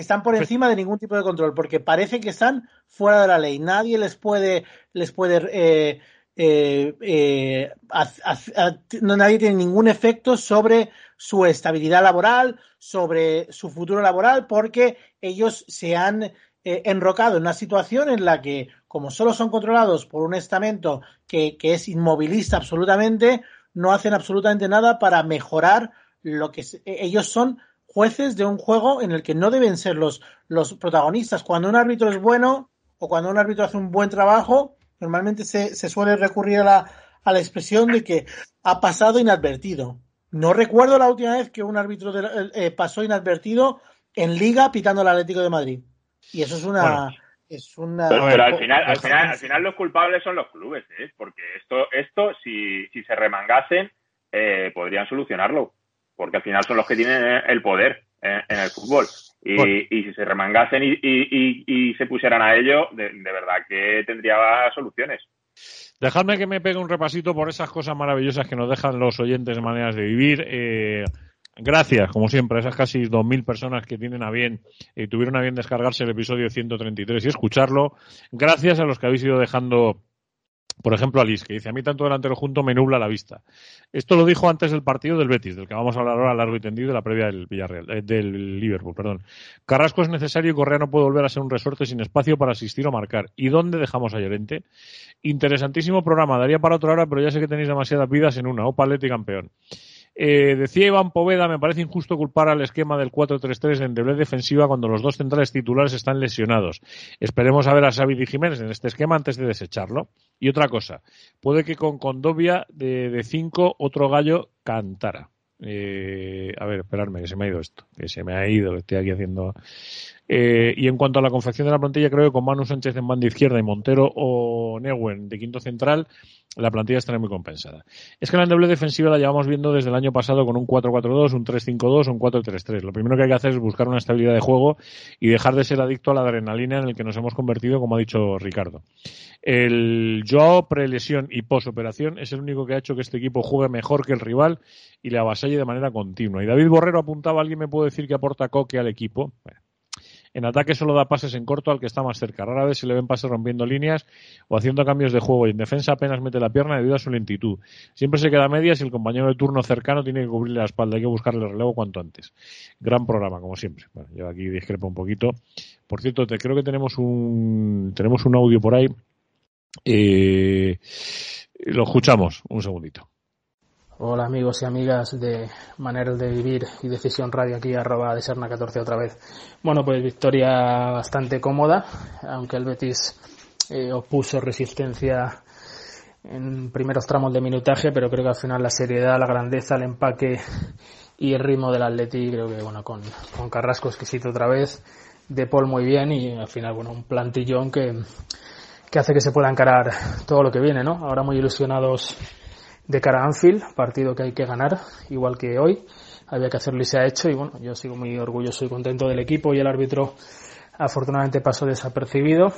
S4: están por encima de ningún tipo de control, porque parece que están fuera de la ley. Nadie les puede, les puede, eh, eh, eh no, nadie tiene ningún efecto sobre su estabilidad laboral, sobre su futuro laboral, porque ellos se han eh, enrocado en una situación en la que, como solo son controlados por un estamento que, es inmovilista absolutamente, no hacen absolutamente nada para mejorar lo que ellos son jueces de un juego en el que no deben ser los, los protagonistas. Cuando un árbitro es bueno o cuando un árbitro hace un buen trabajo, normalmente se, se suele recurrir a la, expresión de que ha pasado inadvertido. No recuerdo la última vez que un árbitro eh, pasó inadvertido en Liga pitando al Atlético de Madrid. Y eso es una. Es una...
S6: Pero, al, final, al, final, al final los culpables son los clubes, ¿eh? porque esto, esto si, si se remangasen, eh, podrían solucionarlo porque al final son los que tienen el poder en, el fútbol. Y, si se remangasen y, se pusieran a ello, de, verdad que tendría soluciones.
S2: Dejadme que me pegue un repasito por esas cosas maravillosas que nos dejan los oyentes de maneras de vivir. Eh, gracias, como siempre, a esas casi 2.000 personas que tienen a bien y eh, tuvieron a bien descargarse el episodio 133 y escucharlo. Gracias a los que habéis ido dejando por ejemplo, Alice, que dice, a mí tanto delantero junto me nubla la vista. Esto lo dijo antes del partido del Betis, del que vamos a hablar ahora a largo y tendido, de la previa del Villarreal, eh, del Liverpool, perdón. Carrasco es necesario y Correa no puede volver a ser un resorte sin espacio para asistir o marcar. ¿Y dónde dejamos a Llorente? Interesantísimo programa, daría para otra hora, pero ya sé que tenéis demasiadas vidas en una. Opa, y campeón. Eh, decía Iván Poveda, me parece injusto culpar al esquema del 4-3-3 en doble defensiva cuando los dos centrales titulares están lesionados. Esperemos a ver a Xavi y Jiménez en este esquema antes de desecharlo. Y otra cosa, puede que con Condovia de 5 otro gallo cantara. Eh, a ver, esperadme, que se me ha ido esto, que se me ha ido, que estoy aquí haciendo. Eh, y en cuanto a la confección de la plantilla, creo que con Manu Sánchez en banda izquierda y Montero o Neuen de quinto central, la plantilla estará muy compensada. Es que la doble defensiva la llevamos viendo desde el año pasado con un 4-4-2, un 3-5-2, un 4-3-3. Lo primero que hay que hacer es buscar una estabilidad de juego y dejar de ser adicto a la adrenalina en el que nos hemos convertido, como ha dicho Ricardo. El Joao prelesión y posoperación es el único que ha hecho que este equipo juegue mejor que el rival y le avasalle de manera continua. Y David Borrero apuntaba, alguien me puede decir que aporta coque al equipo. En ataque solo da pases en corto al que está más cerca. Rara vez se le ven pases rompiendo líneas o haciendo cambios de juego y en defensa apenas mete la pierna debido a su lentitud. Siempre se queda a medias y el compañero de turno cercano tiene que cubrirle la espalda. Hay que buscarle relevo cuanto antes. Gran programa, como siempre. Bueno, yo aquí discrepo un poquito. Por cierto, te, creo que tenemos un, tenemos un audio por ahí. Eh, lo escuchamos. Un segundito.
S7: Hola amigos y amigas de Maneras de Vivir y Decisión Radio aquí arroba de Serna 14 otra vez. Bueno, pues victoria bastante cómoda, aunque el Betis eh, opuso resistencia en primeros tramos de minutaje, pero creo que al final la seriedad, la grandeza, el empaque y el ritmo del Atleti, creo que bueno, con, con Carrasco exquisito otra vez, De Paul muy bien y al final, bueno, un plantillón que, que hace que se pueda encarar todo lo que viene, ¿no? Ahora muy ilusionados de cara a Anfield, partido que hay que ganar, igual que hoy. Había que hacerlo y se ha hecho y bueno, yo sigo muy orgulloso y contento del equipo y el árbitro afortunadamente pasó desapercibido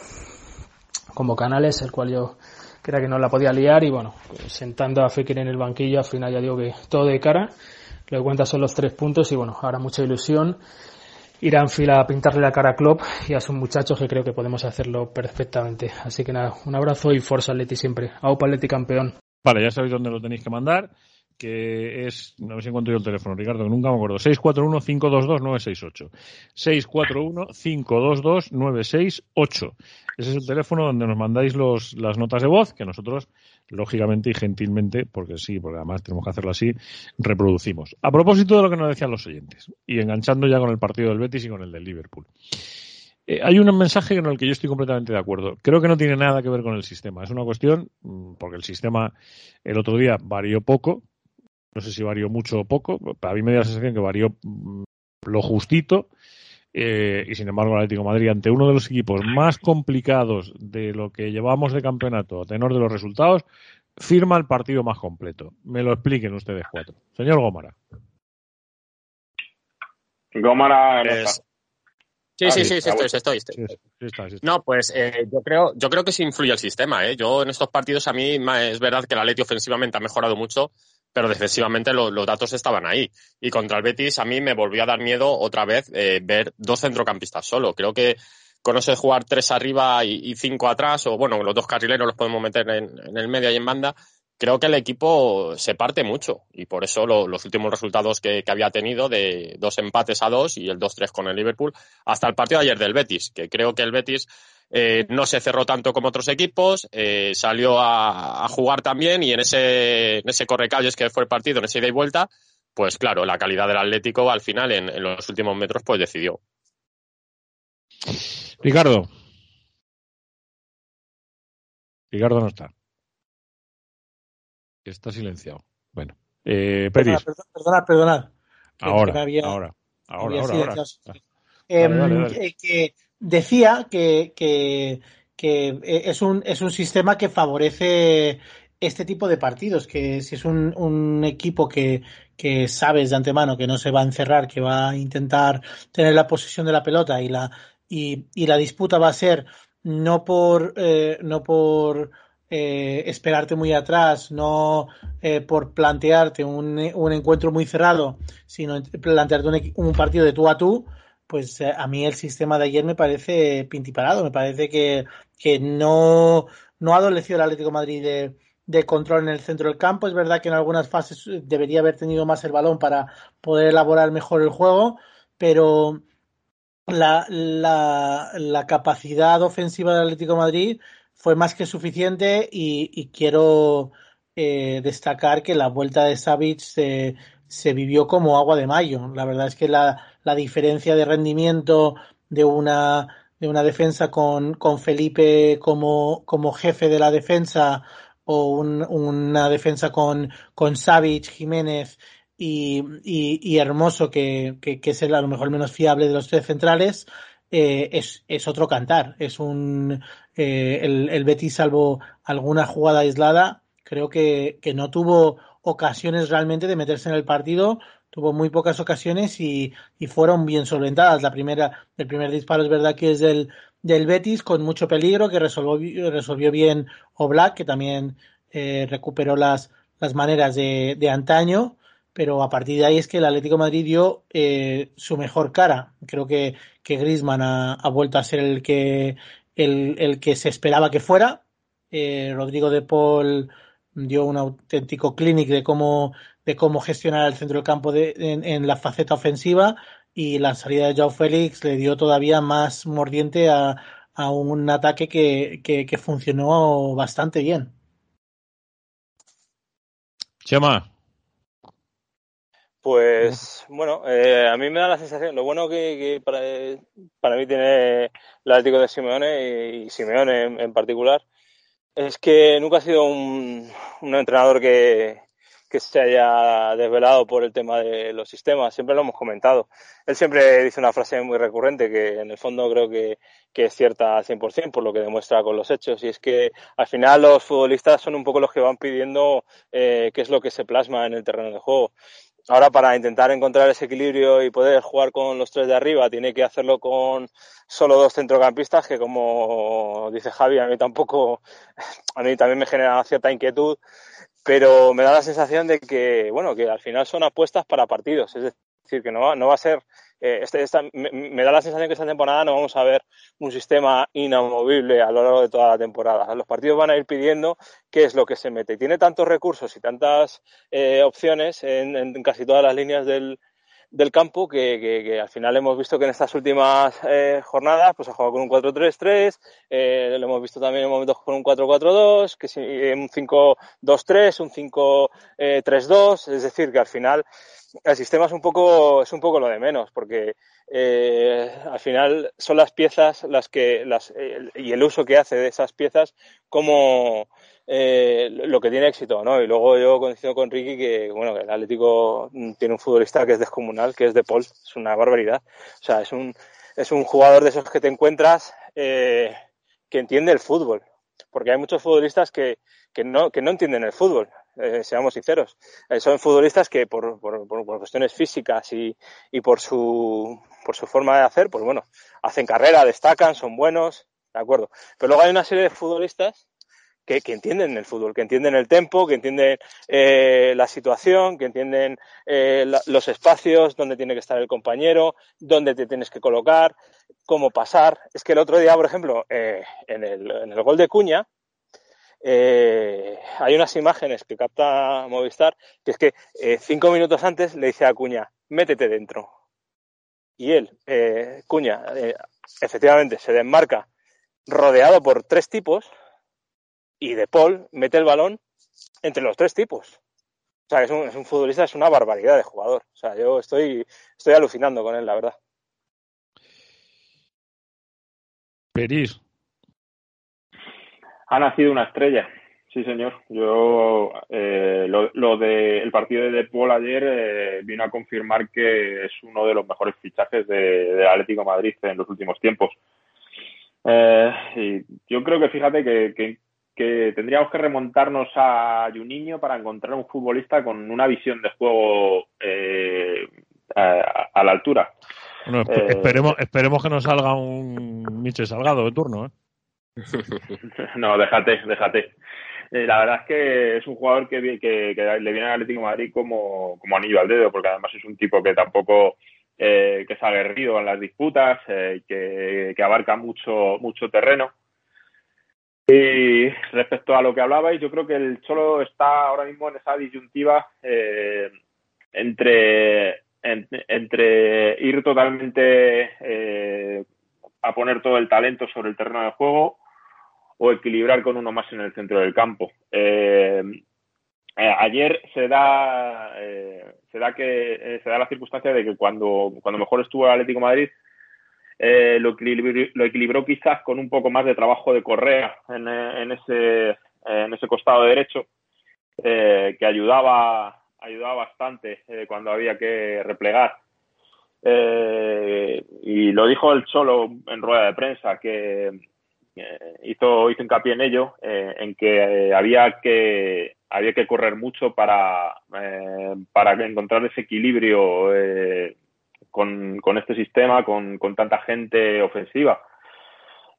S7: como Canales, el cual yo creía que no la podía liar y bueno, sentando a Fekir en el banquillo, al final ya digo que todo de cara, lo que cuenta son los tres puntos y bueno, ahora mucha ilusión ir a Anfield a pintarle la cara a Klopp y a sus muchachos que creo que podemos hacerlo perfectamente. Así que nada, un abrazo y Forza Atleti siempre. Aupa Atleti campeón.
S2: Vale, ya sabéis dónde lo tenéis que mandar, que es, no sé si encuentro yo el teléfono, Ricardo, que nunca me acuerdo, 641-522-968. 641-522-968. Ese es el teléfono donde nos mandáis los, las notas de voz, que nosotros, lógicamente y gentilmente, porque sí, porque además tenemos que hacerlo así, reproducimos. A propósito de lo que nos decían los oyentes, y enganchando ya con el partido del Betis y con el del Liverpool. Eh, hay un mensaje en el que yo estoy completamente de acuerdo. Creo que no tiene nada que ver con el sistema. Es una cuestión, mm, porque el sistema el otro día varió poco. No sé si varió mucho o poco. A mí me da la sensación que varió mm, lo justito. Eh, y sin embargo, el Atlético de Madrid, ante uno de los equipos más complicados de lo que llevamos de campeonato a tenor de los resultados, firma el partido más completo. Me lo expliquen ustedes cuatro. Señor Gómara.
S6: Gómara
S3: Sí, sí, sí, estoy, estoy, No, pues eh, yo creo, yo creo que sí influye el sistema. ¿eh? Yo en estos partidos a mí es verdad que la Leti ofensivamente ha mejorado mucho, pero defensivamente los datos estaban ahí. Y contra el Betis a mí me volvió a dar miedo otra vez eh, ver dos centrocampistas solo. Creo que con eso de jugar tres arriba y, cinco atrás, o bueno, los dos carrileros los podemos meter en, en el medio y en banda, creo que el equipo se parte mucho y por eso los últimos resultados que, había tenido de dos empates a dos y el 2-3 con el Liverpool hasta el partido de ayer del Betis, que creo que el Betis eh, no se cerró tanto como otros equipos, eh, salió a, jugar también y en ese, en ese correcalles que fue el partido, en ese ida y vuelta, pues claro, la calidad del Atlético al final en los últimos metros pues decidió.
S2: Ricardo. Ricardo no está está silenciado. Bueno, eh, Peris.
S4: Perdona, perdona.
S2: Ahora, ahora, ahora, ahora,
S4: em, que decía que, que, es, un, es un sistema que favorece este tipo de partidos, que si es un, un equipo que, que, sabes de antemano que no se va a encerrar, que va a intentar tener la posesión de la pelota y la, y, y la disputa va a ser no por, eh, no por eh, esperarte muy atrás, no eh, por plantearte un, un, encuentro muy cerrado, sino plantearte un, un, partido de tú a tú, pues a mí el sistema de ayer me parece pintiparado, me parece que, que no, no ha adolecido el Atlético Madrid de, de control en el centro del campo. Es verdad que en algunas fases debería haber tenido más el balón para poder elaborar mejor el juego, pero la, la capacidad ofensiva del Atlético Madrid fue más que suficiente y, quiero eh, destacar que la vuelta de Savic se, se, vivió como agua de mayo. La verdad es que la, la diferencia de rendimiento de una de una defensa con, con Felipe como, como jefe de la defensa o una defensa con, con Savic, Jiménez y, y, Hermoso, que, que, es el, a lo mejor menos fiable de los tres centrales, eh, es, es, otro cantar. Es un eh, el, Betis, salvo alguna jugada aislada, creo que, que, no tuvo ocasiones realmente de meterse en el partido. Tuvo muy pocas ocasiones y, y fueron bien solventadas. La primera, el primer disparo es verdad que es del, del Betis con mucho peligro que resolvió, resolvió bien Oblak, que también eh, recuperó las, las maneras de, de, antaño, pero a partir de ahí es que el Atlético Madrid dio eh, su mejor cara. Creo que, que Griezmann ha, ha, vuelto a ser el que, el, el que se esperaba que fuera. Eh, Rodrigo de Paul dio un auténtico clinic de cómo, de cómo gestionar el centro del campo de, en, la faceta ofensiva y la salida de Joao Félix le dio todavía más mordiente a, a un ataque que, que, que, funcionó bastante bien.
S2: Chema.
S5: Pues bueno, eh, a mí me da la sensación, lo bueno que, que para, para, mí tiene el Atlético de Simeone y, Simeone en, en, particular, es que nunca ha sido un, un entrenador que, que se haya desvelado por el tema de los sistemas, siempre lo hemos comentado. Él siempre dice una frase muy recurrente que en el fondo creo que, que es cierta al 100% por lo que demuestra con los hechos y es que al final los futbolistas son un poco los que van pidiendo eh, qué es lo que se plasma en el terreno de juego. Ahora para intentar encontrar ese equilibrio y poder jugar con los tres de arriba tiene que hacerlo con solo dos centrocampistas que como dice Javi a mí tampoco a mí también me genera cierta inquietud pero me da la sensación de que, bueno, que al final son apuestas para partidos, es decir, que no va, no va a ser, eh, este, esta, me, me, da la sensación que esta temporada no vamos a ver un sistema inamovible a lo largo de toda la temporada. Los partidos van a ir pidiendo qué es lo que se mete. Y tiene tantos recursos y tantas eh, opciones en, en casi todas las líneas del, del campo que, que, que, al final hemos visto que en estas últimas eh, jornadas pues ha jugado con un 4-3-3, eh, lo hemos visto también en momentos con un 4-4-2, que si, eh, un 5-2-3, un 5-3-2, es decir, que al final el sistema es un poco, es un poco lo de menos, porque eh, al final son las piezas las que, las, eh, y el uso que hace de esas piezas como eh, lo que tiene éxito, ¿no? Y luego yo coincido con Ricky que, bueno, el Atlético tiene un futbolista que es descomunal, que es De Paul, es una barbaridad. O sea, es un, es un jugador de esos que te encuentras eh, que entiende el fútbol. Porque hay muchos futbolistas que, que, no, que no entienden el fútbol, eh, seamos sinceros. Eh, son futbolistas que por, por, por, cuestiones físicas y, y por, su, por su forma de hacer, pues bueno, hacen carrera, destacan, son buenos, de acuerdo. Pero luego hay una serie de futbolistas que, que, entienden el fútbol, que entienden el tempo, que entienden eh, la situación, que entienden la, los espacios, dónde tiene que estar el compañero, dónde te tienes que colocar, cómo pasar. Es que el otro día, por ejemplo, en, el, en, el, gol de Cuña, eh, hay unas imágenes que capta Movistar, que es que eh, cinco minutos antes le dice a Cuña, métete dentro. Y él, eh, Cuña, efectivamente se desmarca rodeado por tres tipos, y De Paul mete el balón entre los tres tipos. O sea, es un, es un, futbolista, es una barbaridad de jugador. O sea, yo estoy, estoy alucinando con él, la verdad.
S2: Peris.
S6: Ha nacido una estrella, sí señor. Yo eh, lo, lo del de partido de De Paul ayer eh, vino a confirmar que es uno de los mejores fichajes de, de Atlético Madrid en los últimos tiempos. Eh, y yo creo que fíjate que, que que tendríamos que remontarnos a Juninho para encontrar un futbolista con una visión de juego eh, a, a, la altura.
S2: Bueno, eh, esperemos, esperemos que no salga un Miche Salgado de turno.
S6: No, déjate, déjate. Eh, la verdad es que es un jugador que, le viene al Atlético Madrid como, como anillo al dedo, porque además es un tipo que tampoco eh, que es aguerrido en las disputas, eh, que, abarca mucho, mucho terreno. Y respecto a lo que hablabais, yo creo que el Cholo está ahora mismo en esa disyuntiva eh, entre, entre ir totalmente a poner todo el talento sobre el terreno de juego o equilibrar con uno más en el centro del campo. Eh, eh, ayer se da se da que se da la circunstancia de que cuando, cuando mejor estuvo el Atlético Madrid lo, equilibró, lo equilibró quizás con un poco más de trabajo de Correa en, ese en ese costado derecho que ayudaba ayudaba bastante eh, cuando había que replegar. Eh, y lo dijo el Cholo en rueda de prensa, que eh, hizo, hizo hincapié en ello, en que había que había que correr mucho para, para encontrar ese equilibrio con, con, este sistema, con, con tanta gente ofensiva.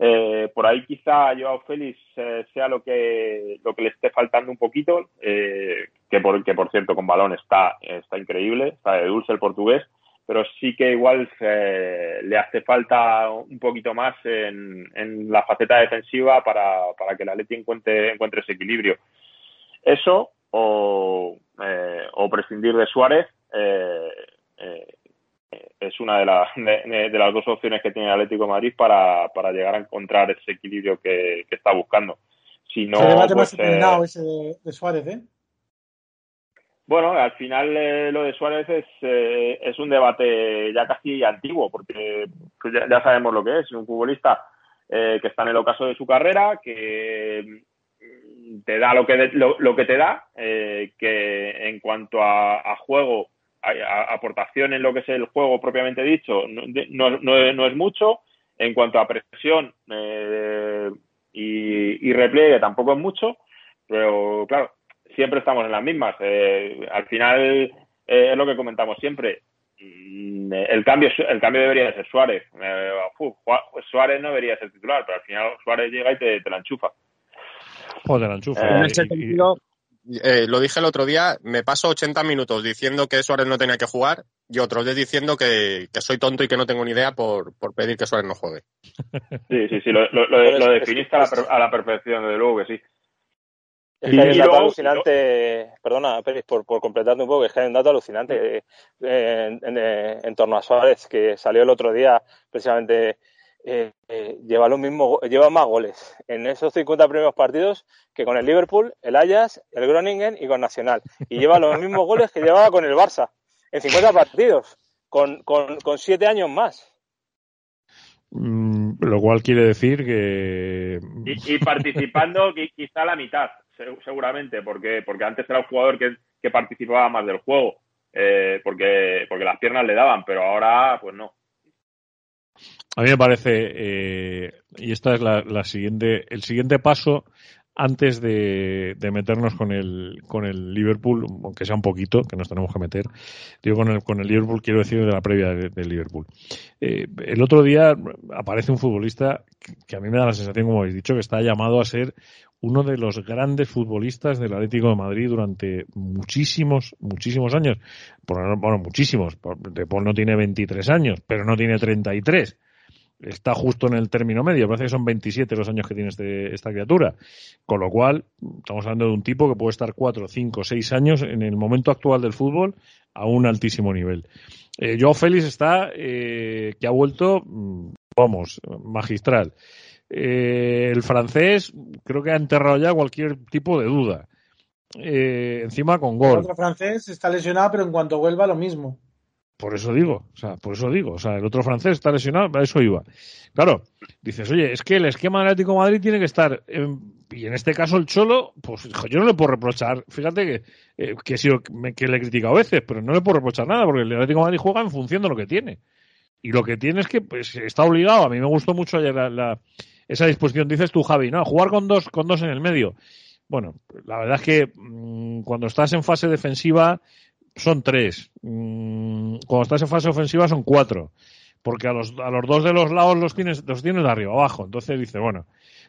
S6: Eh, por ahí quizá Joao Félix eh, sea lo que, lo que le esté faltando un poquito, eh, que, por, que por cierto con balón está, está increíble, está de dulce el portugués, pero sí que igual le hace falta un poquito más en, en la faceta defensiva para, para que el Atleti encuentre, encuentre ese equilibrio. Eso o, o prescindir de Suárez es una de, de, las dos opciones que tiene el Atlético de Madrid para, para llegar a encontrar ese equilibrio que, está buscando. Si no,
S4: debate más pues, eh, ese de, Suárez, ¿eh?
S6: Bueno, al final eh, lo de Suárez es, eh, es un debate ya casi antiguo, porque pues, ya, sabemos lo que es, un futbolista que está en el ocaso de su carrera, que te da lo que, lo, que te da, que en cuanto a juego aportación en lo que es el juego propiamente dicho no, no, es mucho. En cuanto a presión eh, y, y, repliegue tampoco es mucho, pero claro, siempre estamos en las mismas. Eh, al final eh, es lo que comentamos siempre. Mm, el cambio, el cambio debería de ser Suárez. Suárez no debería ser titular, pero al final Suárez llega y te, la enchufa.
S2: Joder, la enchufa.
S3: en ese sentido, eh, lo dije el otro día, me paso 80 minutos diciendo que Suárez no tenía que jugar y otros días diciendo que, soy tonto y que no tengo ni idea por, pedir que Suárez no juegue.
S6: Sí, sí, sí, lo, lo, definiste a la, perfección, desde luego que sí.
S5: Es que hay un dato alucinante, perdona, Pérez, por, por completarte un poco, es que hay un dato alucinante eh, en, torno a Suárez que salió el otro día precisamente eh, eh, lleva lo mismo, lleva más goles en esos 50 primeros partidos que con el Liverpool, el Ajax, el Groningen y con Nacional. Y lleva los mismos goles que llevaba con el Barça en 50 partidos, con, con, con siete años más.
S2: Mm, lo cual quiere decir que.
S6: Y, participando quizá la mitad, seguramente, porque, porque antes era un jugador que, que participaba más del juego, eh, porque, porque las piernas le daban, pero ahora, pues no.
S2: A mí me parece, eh, y esta es la, siguiente, el siguiente paso antes de, meternos con el, con el Liverpool, aunque sea un poquito, que nos tenemos que meter, digo con el, con el Liverpool, quiero decir de la previa del Liverpool. Eh, el otro día aparece un futbolista que, a mí me da la sensación, como habéis dicho, que está llamado a ser uno de los grandes futbolistas del Atlético de Madrid durante muchísimos, muchísimos años. Bueno, muchísimos. De Paul no tiene 23 años, pero no tiene 33 está justo en el término medio. Parece que son 27 los años que tiene este, esta criatura. Con lo cual, estamos hablando de un tipo que puede estar 4, 5, 6 años en el momento actual del fútbol a un altísimo nivel. Eh, Joao Félix está, eh, que ha vuelto, mm, vamos, magistral. Eh, el francés creo que ha enterrado ya cualquier tipo de duda. Eh, encima con gol. El
S4: otro francés está lesionado, pero en cuanto vuelva lo mismo.
S2: Por eso digo, o sea, por eso digo, o sea, el otro francés está lesionado, a eso iba. Claro, dices, oye, es que el esquema del Atlético de Madrid tiene que estar, y en este caso el Cholo, pues yo no le puedo reprochar, fíjate que, eh, que, he sido, que le he criticado a veces, pero no le puedo reprochar nada, porque el Atlético de Madrid juega en función de lo que tiene. Y lo que tiene es que pues, está obligado, a mí me gustó mucho ayer la, esa disposición, dices tú, Javi, ¿no? Jugar con dos, con dos en el medio. Bueno, la verdad es que mm, cuando estás en fase defensiva, son tres. Mm, cuando estás en fase ofensiva son cuatro. Porque a los, a los dos de los lados los tienes, los tienes de arriba abajo. Entonces dice, bueno,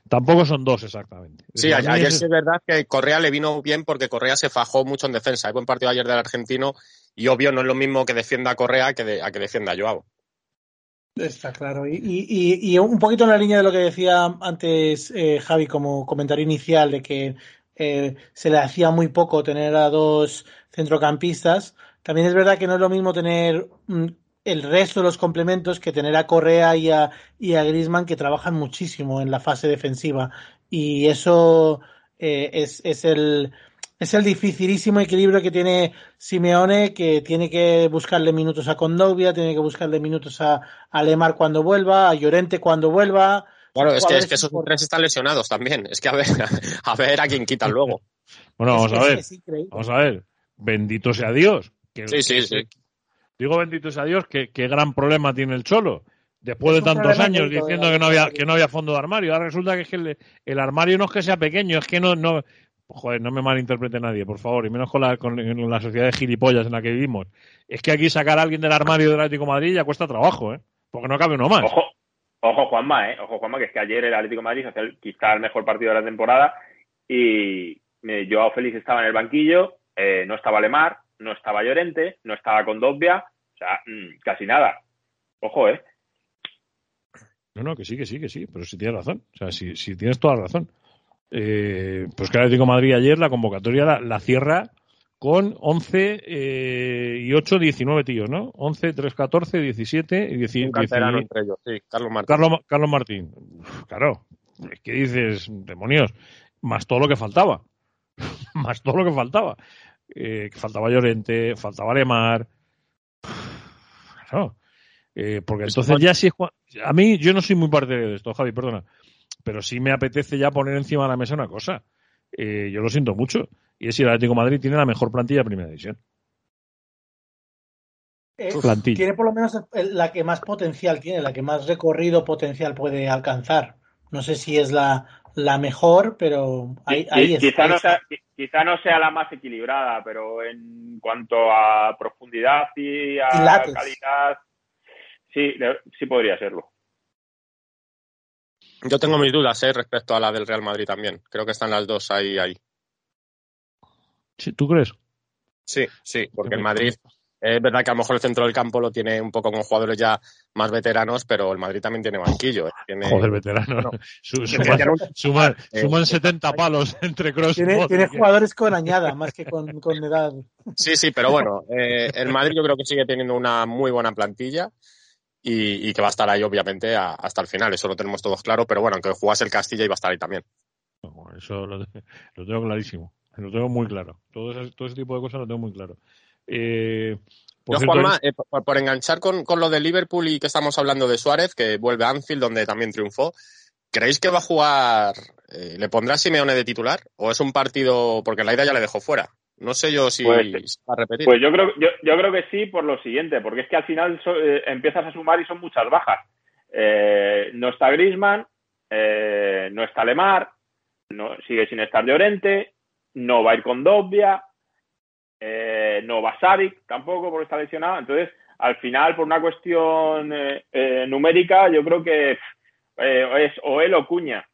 S2: tampoco son dos exactamente.
S3: Sí, ayer, es verdad que Correa le vino bien porque Correa se fajó mucho en defensa. Hay buen partido ayer del argentino y obvio no es lo mismo que defienda a Correa que a que defienda a Joao.
S4: Está claro. Y, un poquito en la línea de lo que decía antes eh, Javi como comentario inicial de que eh, se le hacía muy poco tener a dos centrocampistas. También es verdad que no es lo mismo tener mm, el resto de los complementos que tener a Correa y a, y a Grisman que trabajan muchísimo en la fase defensiva. Y eso eh, es, es el es el dificilísimo equilibrio que tiene Simeone, que tiene que buscarle minutos a Condovia, tiene que buscarle minutos a, a Lemar cuando vuelva, a Llorente cuando vuelva.
S3: Bueno, es que, es que esos tres están lesionados también. Es que a ver, a ver a quién quitan luego.
S2: Bueno, vamos a ver. Vamos a ver. Bendito sea Dios.
S3: sí, sí, sí.
S2: Digo bendito sea Dios, que qué gran problema tiene el Cholo. Después de tantos años diciendo que no había que no había fondo de armario, ahora resulta que es que el, el, armario no es que sea pequeño, es que no no joder, no me malinterprete nadie, por favor, y menos con la, con, la sociedad de gilipollas en la que vivimos. Es que aquí sacar a alguien del armario del Atlético de Madrid ya cuesta trabajo, ¿eh? Porque no cabe uno más.
S6: Ojo, ojo Juanma, ¿eh? Ojo Juanma, que es que ayer el Atlético de Madrid hace quizá el mejor partido de la temporada y eh, Joao Félix estaba en el banquillo, eh, no estaba Lemar, no estaba Llorente, no estaba Condobia, o sea, mm, casi nada. Ojo, ¿eh?
S2: No, no, que sí, que sí, que sí, pero si tienes razón. O sea, si, si tienes toda la razón. Eh, pues que Atlético Madrid ayer la convocatoria la, cierra con 11 eh, y 8, 19 tíos, ¿no? 11, 3, 14, 17 y 19.
S3: Un entre ellos, sí, Carlos Martín.
S2: Carlos, Carlos Martín. claro, es que dices, demonios, más todo lo que faltaba. más todo lo que faltaba. Eh, que faltaba Llorente, faltaba Lemar. Claro. Eh, porque entonces ya sí A mí, yo no soy muy partidario de esto, Javi, perdona pero sí me apetece ya poner encima de la mesa una cosa. Eh, yo lo siento mucho. Y es si el Atlético Madrid tiene la mejor plantilla de primera división.
S4: Eh, tiene por lo menos la que más potencial tiene, la que más recorrido potencial puede alcanzar. No sé si es la, la mejor, pero ahí, ahí
S6: quizá, no sea, quizá no sea la más equilibrada, pero en cuanto a profundidad y a calidad, sí, sí podría serlo.
S3: Yo tengo mis dudas ¿eh? respecto a la del Real Madrid también. Creo que están las dos ahí, ahí.
S2: Sí, ¿Tú crees?
S3: Sí, sí, porque el Madrid es verdad que a lo mejor el centro del campo lo tiene un poco con jugadores ya más veteranos, pero el Madrid también tiene banquillo. ¿eh? Tiene,
S2: Joder, veteranos. suman, 70 eh, palos entre cross.
S4: Tiene, tiene jugadores con añada, más que con, con edad.
S3: Sí, sí, pero bueno, eh, el Madrid yo creo que sigue teniendo una muy buena plantilla y, que va a estar ahí obviamente hasta el final, eso lo tenemos todos claro, pero bueno, aunque jugase el Castilla iba a estar ahí también.
S2: eso lo, tengo clarísimo, lo tengo muy claro, todo ese, todo ese tipo de cosas lo tengo muy claro. Eh,
S3: por, Juanma, eh, por, enganchar con, con, lo de Liverpool y que estamos hablando de Suárez, que vuelve a Anfield, donde también triunfó, ¿creéis que va a jugar, eh, le pondrá Simeone de titular? ¿O es un partido, porque la ida ya le dejó fuera? No sé yo si
S6: pues,
S3: va a repetir.
S6: Pues yo creo, yo, yo, creo que sí por lo siguiente, porque es que al final eh, empiezas a sumar y son muchas bajas. Eh, no está Grisman, eh, no está Lemar, no, sigue sin estar Llorente, no va a ir con Dobia, no va Savic tampoco porque está lesionado. Entonces, al final, por una cuestión numérica, yo creo que es o él o Cuña,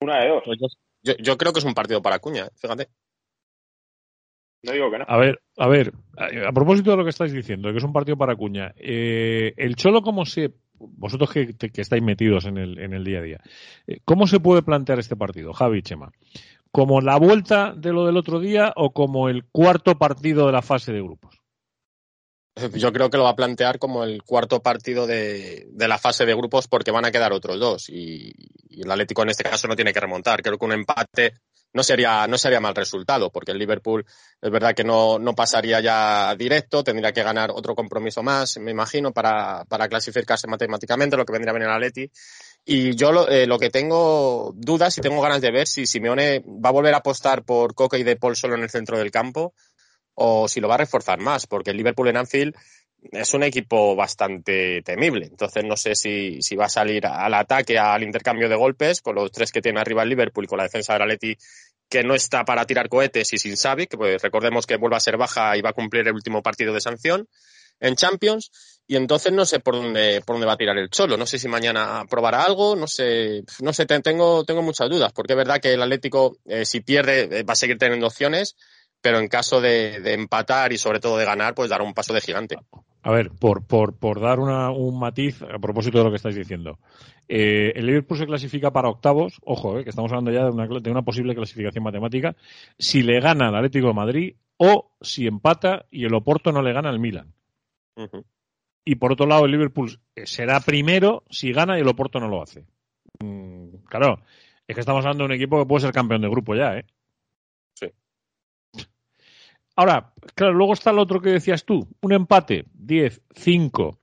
S6: una de dos.
S3: Pues yo, yo creo que es un partido para Cuña, fíjate.
S6: No digo que no.
S2: A ver, a ver, a, propósito de lo que estáis diciendo, que es un partido para Cuña, eh, el Cholo, ¿cómo se, vosotros que, estáis metidos en el, en el día a día, eh, ¿cómo se puede plantear este partido, Javi Chema? ¿Como la vuelta de lo del otro día o como el cuarto partido de la fase de grupos?
S3: Yo creo que lo va a plantear como el cuarto partido de, de la fase de grupos porque van a quedar otros dos y, y, el Atlético en este caso no tiene que remontar. Creo que un empate no sería, no sería mal resultado, porque el Liverpool es verdad que no, no pasaría ya directo, tendría que ganar otro compromiso más, me imagino, para, para clasificarse matemáticamente, lo que vendría bien el Atleti. Y yo lo, eh, lo, que tengo dudas y tengo ganas de ver si Simeone va a volver a apostar por Coque y De Paul solo en el centro del campo o si lo va a reforzar más, porque el Liverpool en Anfield es un equipo bastante temible. Entonces no sé si, si, va a salir al ataque, al intercambio de golpes, con los tres que tiene arriba el Liverpool y con la defensa del Atleti que no está para tirar cohetes y sin Savic, pues recordemos que vuelve a ser baja y va a cumplir el último partido de sanción. en Champions y entonces no sé por dónde, por dónde va a tirar el Cholo. No sé si mañana probará algo, no sé, no sé, tengo, tengo muchas dudas, porque es verdad que el Atlético, eh, si pierde, eh, va a seguir teniendo opciones, pero en caso de, empatar y sobre todo de ganar, pues dará un paso de gigante.
S2: A ver, por, por, por dar una, un matiz a propósito de lo que estáis diciendo. Eh, el Liverpool se clasifica para octavos, ojo, que estamos hablando ya de una, de una posible clasificación matemática, si le gana al Atlético de Madrid o si empata y el Oporto no le gana al Milan. Y por otro lado, el Liverpool será primero si gana y el Oporto no lo hace. Mm, claro, es que estamos hablando de un equipo que puede ser campeón de grupo ya, ¿eh?
S3: Sí.
S2: Ahora, claro, luego está el otro que decías tú, un empate, 10, 5.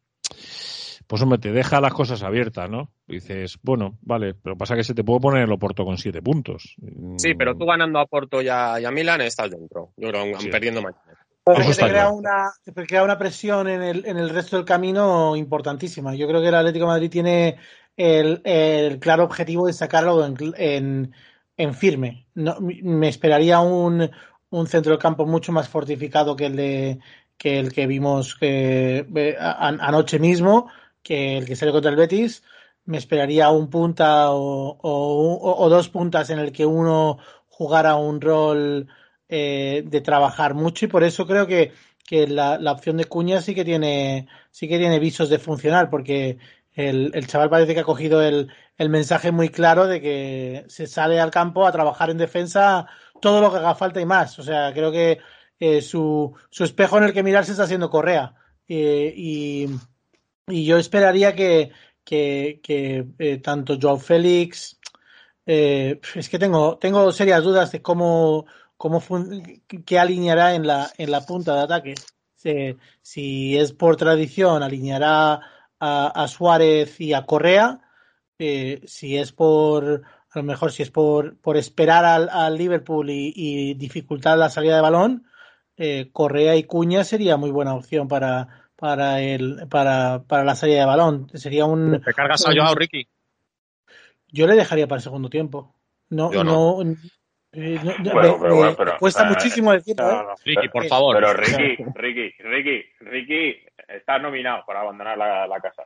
S2: Pues hombre, te deja las cosas abiertas, ¿no? Dices, bueno, vale, pero pasa que se te puede poner el Oporto con 7 puntos.
S3: Sí, pero tú ganando a Porto y a, Milan estás dentro. Yo creo que perdiendo mañana.
S4: Porque te crea, una, crea una presión en el, en el resto del camino importantísima. Yo creo que el Atlético de Madrid tiene el, el claro objetivo de sacarlo en, en, firme. No, me esperaría un, un centro del campo mucho más fortificado que el de que el que vimos que, eh, anoche mismo, que el que sale contra el Betis. Me esperaría un punta o, o, dos puntas en el que uno jugara un rol eh, de trabajar mucho y por eso creo que, que la, la, opción de Cuña sí que tiene sí que tiene visos de funcionar porque el, el chaval parece que ha cogido el, el, mensaje muy claro de que se sale al campo a trabajar en defensa todo lo que haga falta y más. O sea, creo que eh, su, su espejo en el que mirarse está siendo Correa. Eh, y, y, yo esperaría que, que, que eh, tanto Joao Félix, es que tengo, tengo serias dudas de cómo cómo qué alineará en la, en la punta de ataque. Si, es por tradición, alineará a, Suárez y a Correa. Si es por, a lo mejor si es por, por esperar al, Liverpool y, dificultar la salida de balón, eh, Correa y Cuña sería muy buena opción para, para, el, para, para la salida de balón. Sería un.
S3: ¿Te cargas a Joao, Ricky?
S4: Yo le dejaría para el segundo tiempo. no, no,
S6: eh, bueno, pero, bueno, pero,
S4: cuesta muchísimo decir
S3: ¿eh? Ricky, por favor.
S6: Pero Ricky, Ricky, Ricky, Ricky, estás nominado para abandonar la, la casa.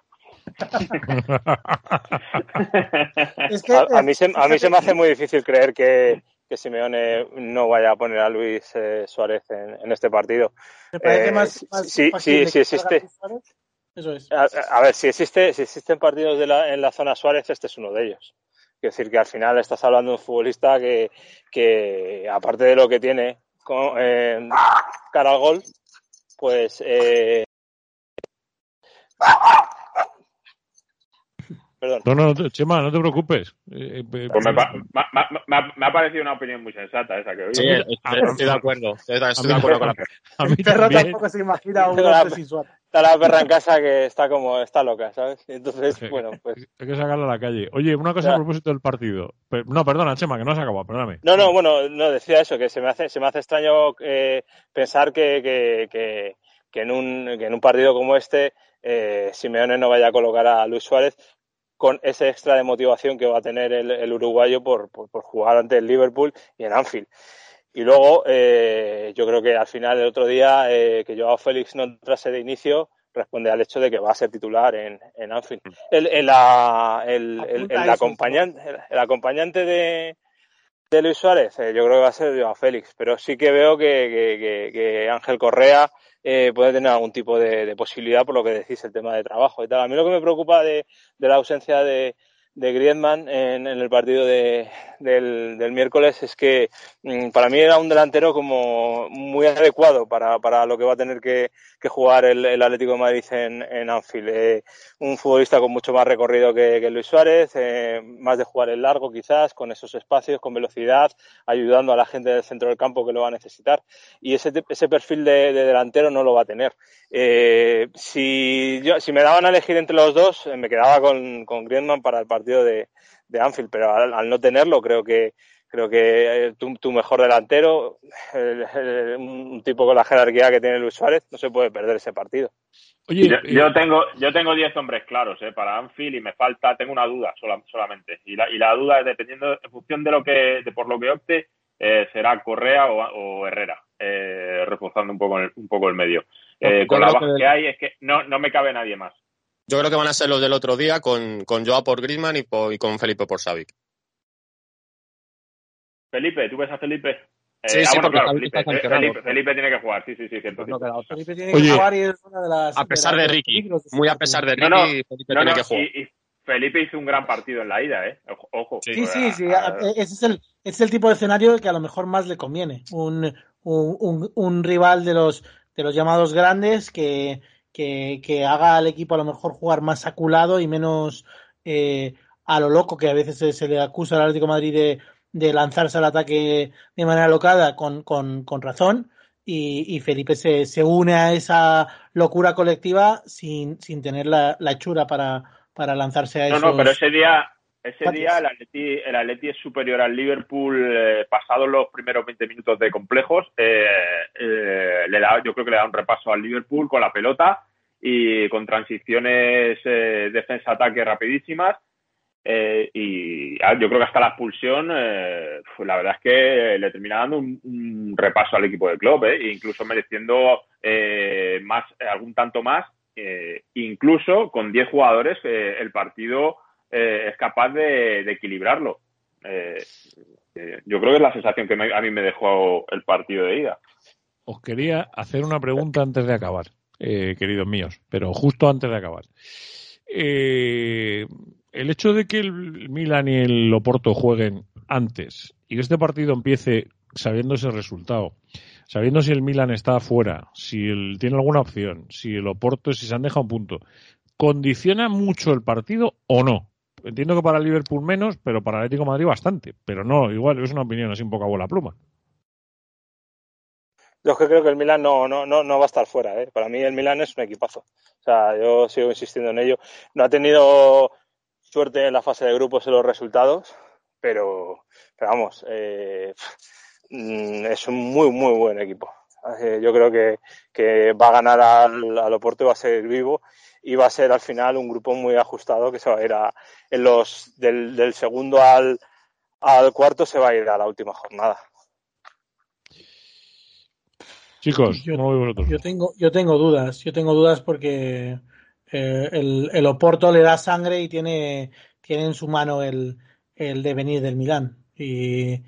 S5: es que, a, mí se, a mí se me hace muy difícil creer que, que Simeone no vaya a poner a Luis eh, Suárez en, en, este partido.
S4: ¿Te parece más, más
S5: sí, sí, sí existe.
S4: Eso es.
S5: A, a, ver, si existe, si existen partidos de la, en la zona Suárez, este es uno de ellos. Es decir, que al final estás hablando de un futbolista que, que aparte de lo que tiene con, eh, cara al gol, pues eh,
S2: Perdón. No, no, Chema, no te preocupes.
S6: Eh, pues me, me, ha parecido una opinión muy sensata esa que oí.
S3: Sí, estoy, de acuerdo. Estoy, de acuerdo con la
S4: A mí perro tampoco se imagina un golpe sin suárez
S5: está la perra en casa que está como, está loca, ¿sabes? Entonces, bueno, pues.
S2: Hay que sacarla a la calle. Oye, una cosa a propósito del partido. No, perdona, Chema, que no has acabado, perdóname.
S5: No, no, bueno, no, decía eso, que se me hace, se me hace extraño eh, pensar que, que, que, que, en un, que en un partido como este, eh, Simeone no vaya a colocar a Luis Suárez con ese extra de motivación que va a tener el, el uruguayo por, por, por jugar ante el Liverpool y en Anfield. Y luego, eh, yo creo que al final, el otro día, eh, que Joao Félix no entrase de inicio, responde al hecho de que va a ser titular en, en Anfield. Mm. El, el, el, el acompañante, el, acompañante de, de Luis Suárez, eh, yo creo que va a ser Joao Félix, pero sí que veo que, que, que Ángel Correa eh, puede tener algún tipo de, posibilidad por lo que decís, el tema de trabajo y tal. A mí lo que me preocupa de, de la ausencia de, de Griezmann en, en el partido de, del, del, miércoles es que mm, para mí era un delantero como muy adecuado para, para lo que va a tener que, que jugar el, el, Atlético de Madrid en, en Anfield. Eh, un futbolista con mucho más recorrido que, que Luis Suárez, eh, más de jugar en largo quizás, con esos espacios, con velocidad, ayudando a la gente del centro del campo que lo va a necesitar. Y ese, ese perfil de, de delantero no lo va a tener. Eh, si, yo, si me daban a elegir entre los dos, eh, me quedaba con, con Griezmann para el partido de, de Anfield, pero al, al, no tenerlo creo que creo que eh, tu, tu mejor delantero, el, el, un tipo con la jerarquía que tiene Luis Suárez, no se puede perder ese partido.
S6: Oye, yo, eh, yo, tengo yo tengo 10 hombres claros eh, para Anfield y me falta, tengo una duda sola, solamente. Y la, y la duda es dependiendo, en función de lo que, de por lo que opte, eh, será Correa o, o Herrera, eh, reforzando un poco, el, un poco el medio. Eh, con la baja que... hay es que no, no me cabe nadie más.
S3: Yo creo que van a ser los del otro día con, con Joao por Griezmann y, y con Felipe por Savic.
S6: Felipe, ¿tú ves a Felipe?
S3: Sí, eh, sí, ah, claro,
S6: Felipe, Felipe, Felipe, tiene que jugar, sí, sí, sí, cierto.
S4: Felipe tiene que jugar y es una de las...
S3: A pesar de, Ricky, muy a pesar de Ricky,
S6: no,
S3: Felipe tiene que jugar.
S6: Y, y, Felipe hizo un gran partido en la ida, ¿eh? Ojo.
S4: Sí, sí, sí, ese es el, es el tipo de escenario que a lo mejor más le conviene. Un, un, un, un rival de los, de los llamados grandes que, que, que, haga al equipo a lo mejor jugar más aculado y menos eh, a lo loco que a veces se, se le acusa al Atlético de Madrid de de lanzarse al ataque de manera locada con, con, con razón y, y, Felipe se, se une a esa locura colectiva sin, sin tener la, la hechura para, para lanzarse a eso.
S6: No, no, pero ese día, ese día el Atleti, el Atleti es superior al Liverpool eh, pasados los primeros 20 minutos de complejos. Eh, eh, le da, yo creo que le da un repaso al Liverpool con la pelota y con transiciones eh, defensa-ataque rapidísimas eh, y ah, yo creo que hasta la expulsión, eh, pues la verdad es que le termina dando un, repaso al equipo del club, eh, incluso mereciendo eh, más algún tanto más, incluso con 10 jugadores el partido es capaz de, equilibrarlo. yo creo que es la sensación que a mí me dejó el partido de ida.
S2: Os quería hacer una pregunta antes de acabar, queridos míos, pero justo antes de acabar. El hecho de que el Milan y el Oporto jueguen antes y que este partido empiece sabiendo ese resultado, sabiendo si el Milan está afuera, si el, tiene alguna opción, si el Oporto, si se han dejado un punto, ¿condiciona mucho el partido o no? Entiendo que para Liverpool menos, pero para Atlético Madrid bastante. Pero no, igual es una opinión así un poco a bola pluma.
S5: Yo es que creo que el Milan no, no, no, no va a estar fuera. ¿eh? Para mí el Milan es un equipazo. O sea, yo sigo insistiendo en ello. No ha tenido suerte en la fase de grupos en los resultados, pero, pero vamos, eh, mm, es un muy, muy buen equipo. Eh, yo creo que, que, va a ganar al, al Oporto y va a ser vivo y va a ser al final un grupo muy ajustado que se va a ir a, en los del, del segundo al, al cuarto se va a ir a la última jornada.
S2: Chicos,
S4: yo, yo, tengo, yo tengo dudas, yo tengo dudas porque eh, el, el, Oporto le da sangre y tiene, tiene en su mano el, el devenir del Milán. Y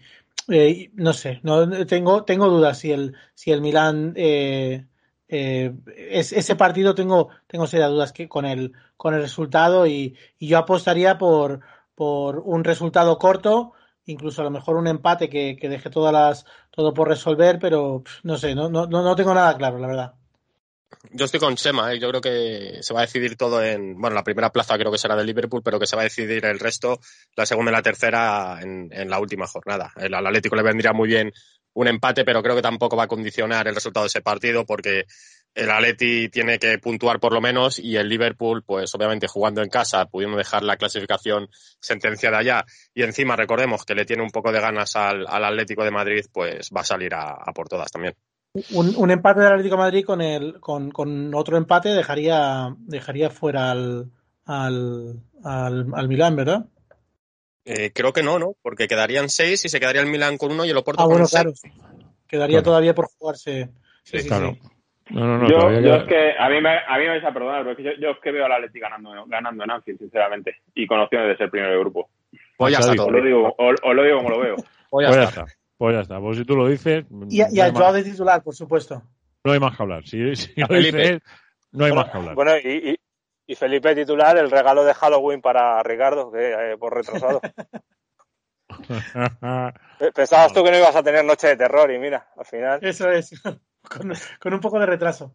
S4: eh, no sé, no tengo, tengo dudas si el, si el Milán eh, eh, es, ese partido tengo, tengo serias dudas que con el, con el resultado y, y, yo apostaría por, por un resultado corto, incluso a lo mejor un empate que, que deje todas las, todo por resolver, pero no sé, no, no, no tengo nada claro, la verdad.
S3: Yo estoy con Sema, ¿eh? yo creo que se va a decidir todo en, bueno, la primera plaza creo que será del Liverpool, pero que se va a decidir el resto, la segunda y la tercera, en, la última jornada. El, al Atlético le vendría muy bien un empate, pero creo que tampoco va a condicionar el resultado de ese partido porque el Atleti tiene que puntuar por lo menos y el Liverpool, pues obviamente jugando en casa, pudiendo dejar la clasificación sentenciada ya y encima recordemos que le tiene un poco de ganas al, al Atlético de Madrid, pues va a salir a, a por todas también.
S4: Un, un, empate del Atlético de Madrid con el con, con, otro empate dejaría dejaría fuera al al, al, al Milán, ¿verdad?
S3: Eh, creo que no, ¿no? Porque quedarían seis y se quedaría el Milán con uno y el Oporto
S4: ah,
S3: con
S4: bueno,
S3: seis.
S4: claro. Quedaría claro. todavía por jugarse.
S3: Sí,
S4: sí,
S2: claro.
S4: sí.
S2: No, no, no,
S6: yo, yo es que a mí me, a mí me vais a perdonar, pero es que yo, yo es que veo al Atleti ganando, ganando en Anfield, sinceramente, y con opciones de ser primero de grupo.
S3: Pues ya está
S2: Xavi,
S6: Os
S3: todo.
S6: lo digo, os, os lo digo como lo veo.
S3: Pues ya
S2: Pues ya
S3: está.
S2: está. Pues ya está. Pues si tú lo dices,
S4: Y,
S2: no,
S4: al Joao
S2: más,
S4: de titular, por supuesto.
S2: no hay más que hablar. Si, si
S3: A
S2: lo dice
S3: Felipe.
S2: él, no hay
S5: Bueno,
S2: más que hablar.
S5: bueno, y, y, y Felipe titular, el regalo de Halloween para Ricardo, que eh, por retrasado. Pensabas tú que no ibas a tener noche de terror y mira, al final.
S4: Eso es. con, con, un poco de retraso.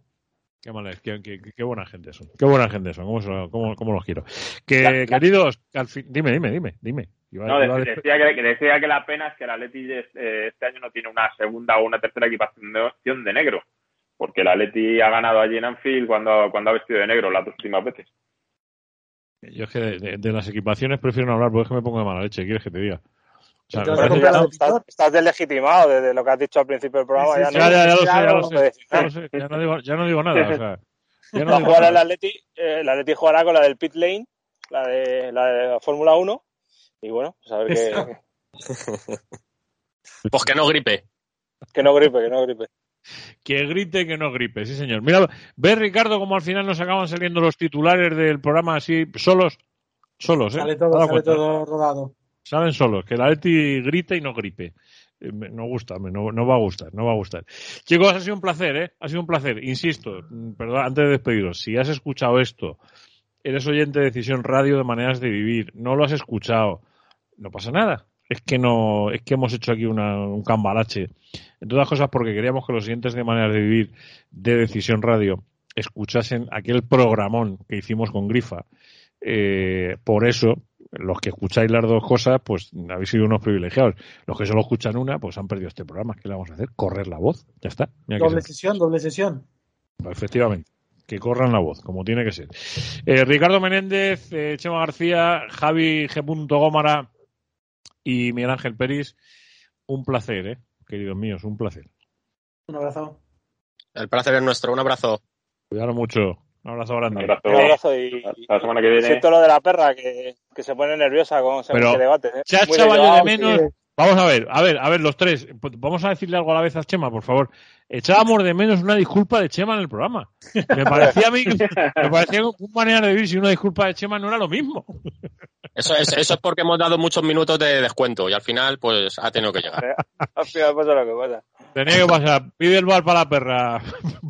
S2: Qué mal es, qué, qué, qué, buena gente son. Qué buena gente son, cómo, cómo, cómo los quiero. Que, queridos, que al fin, dime, dime, dime, dime.
S6: Iba, no, iba decía, que, decía, que, la pena es que el Atleti este, este año no tiene una segunda o una tercera equipación de negro. Porque el Atleti ha ganado allí en Anfield cuando, cuando ha vestido de negro las dos últimas veces.
S2: Yo es que de, de, de las equipaciones prefiero no hablar porque es que me pongo de mala leche, ¿quieres que te diga?
S5: O sea, estás, estás, estás, deslegitimado desde lo que has dicho al principio del programa.
S2: Sí, sí, ya, ya, ya, lo sé, ya, lo sé, ya, lo sé, ya, no digo, ya no digo nada. O sea,
S5: ya no digo nada. El, Atleti, eh, el Atleti jugará con la del pit lane, la de la, de la Fórmula 1. Y bueno, pues a ver qué.
S3: pues que no gripe.
S5: Que no gripe, que no gripe.
S2: Que grite y que no gripe, sí señor. Mira, ve Ricardo como al final nos acaban saliendo los titulares del programa así solos, solos, ¿eh?
S4: Sale todo, sale todo rodado.
S2: Salen solos, que la Leti grite y no gripe. Eh, no gusta, no, no, va a gustar, no va a gustar. Chicos, ha sido un placer, ¿eh? Ha sido un placer. Insisto, mm, perdón, antes de despediros, si has escuchado esto, eres oyente de Decisión Radio de Maneras de Vivir, no lo has escuchado, no pasa nada. Es que no, es que hemos hecho aquí una, un cambalache. En todas cosas porque queríamos que los oyentes de Maneras de Vivir de Decisión Radio escuchasen aquel programón que hicimos con Grifa. Eh, por eso, los que escucháis las dos cosas, pues habéis sido unos privilegiados. Los que solo escuchan una, pues han perdido este programa. ¿Qué le vamos a hacer? Correr la voz. Ya está.
S4: doble sesión, doble sesión.
S2: Efectivamente. Que corran la voz, como tiene que ser. Eh, Ricardo Menéndez, eh, Chema García, Javi G. Gómara y Miguel Ángel Peris, un placer, ¿eh? queridos míos, un placer.
S4: Un abrazo.
S3: El placer es nuestro, un abrazo.
S2: Cuidado mucho. Un abrazo grande.
S5: Un abrazo, y, la semana que viene. Siento lo de la perra que, que se pone nerviosa con ese debate. ¿eh?
S2: Echado de menos. Vamos a ver, a ver, a ver, los tres. Vamos a decirle algo a la vez a Chema, por favor. Echábamos de menos una disculpa de Chema en el programa. Me parecía a mí que me parecía un manera de vivir si una disculpa de Chema no era lo mismo.
S3: Eso es, eso es porque hemos dado muchos minutos de descuento y al final, pues, ha tenido que llegar.
S5: al final pasa lo que pasa.
S2: Tenía que pasar. Pide el bar para la perra.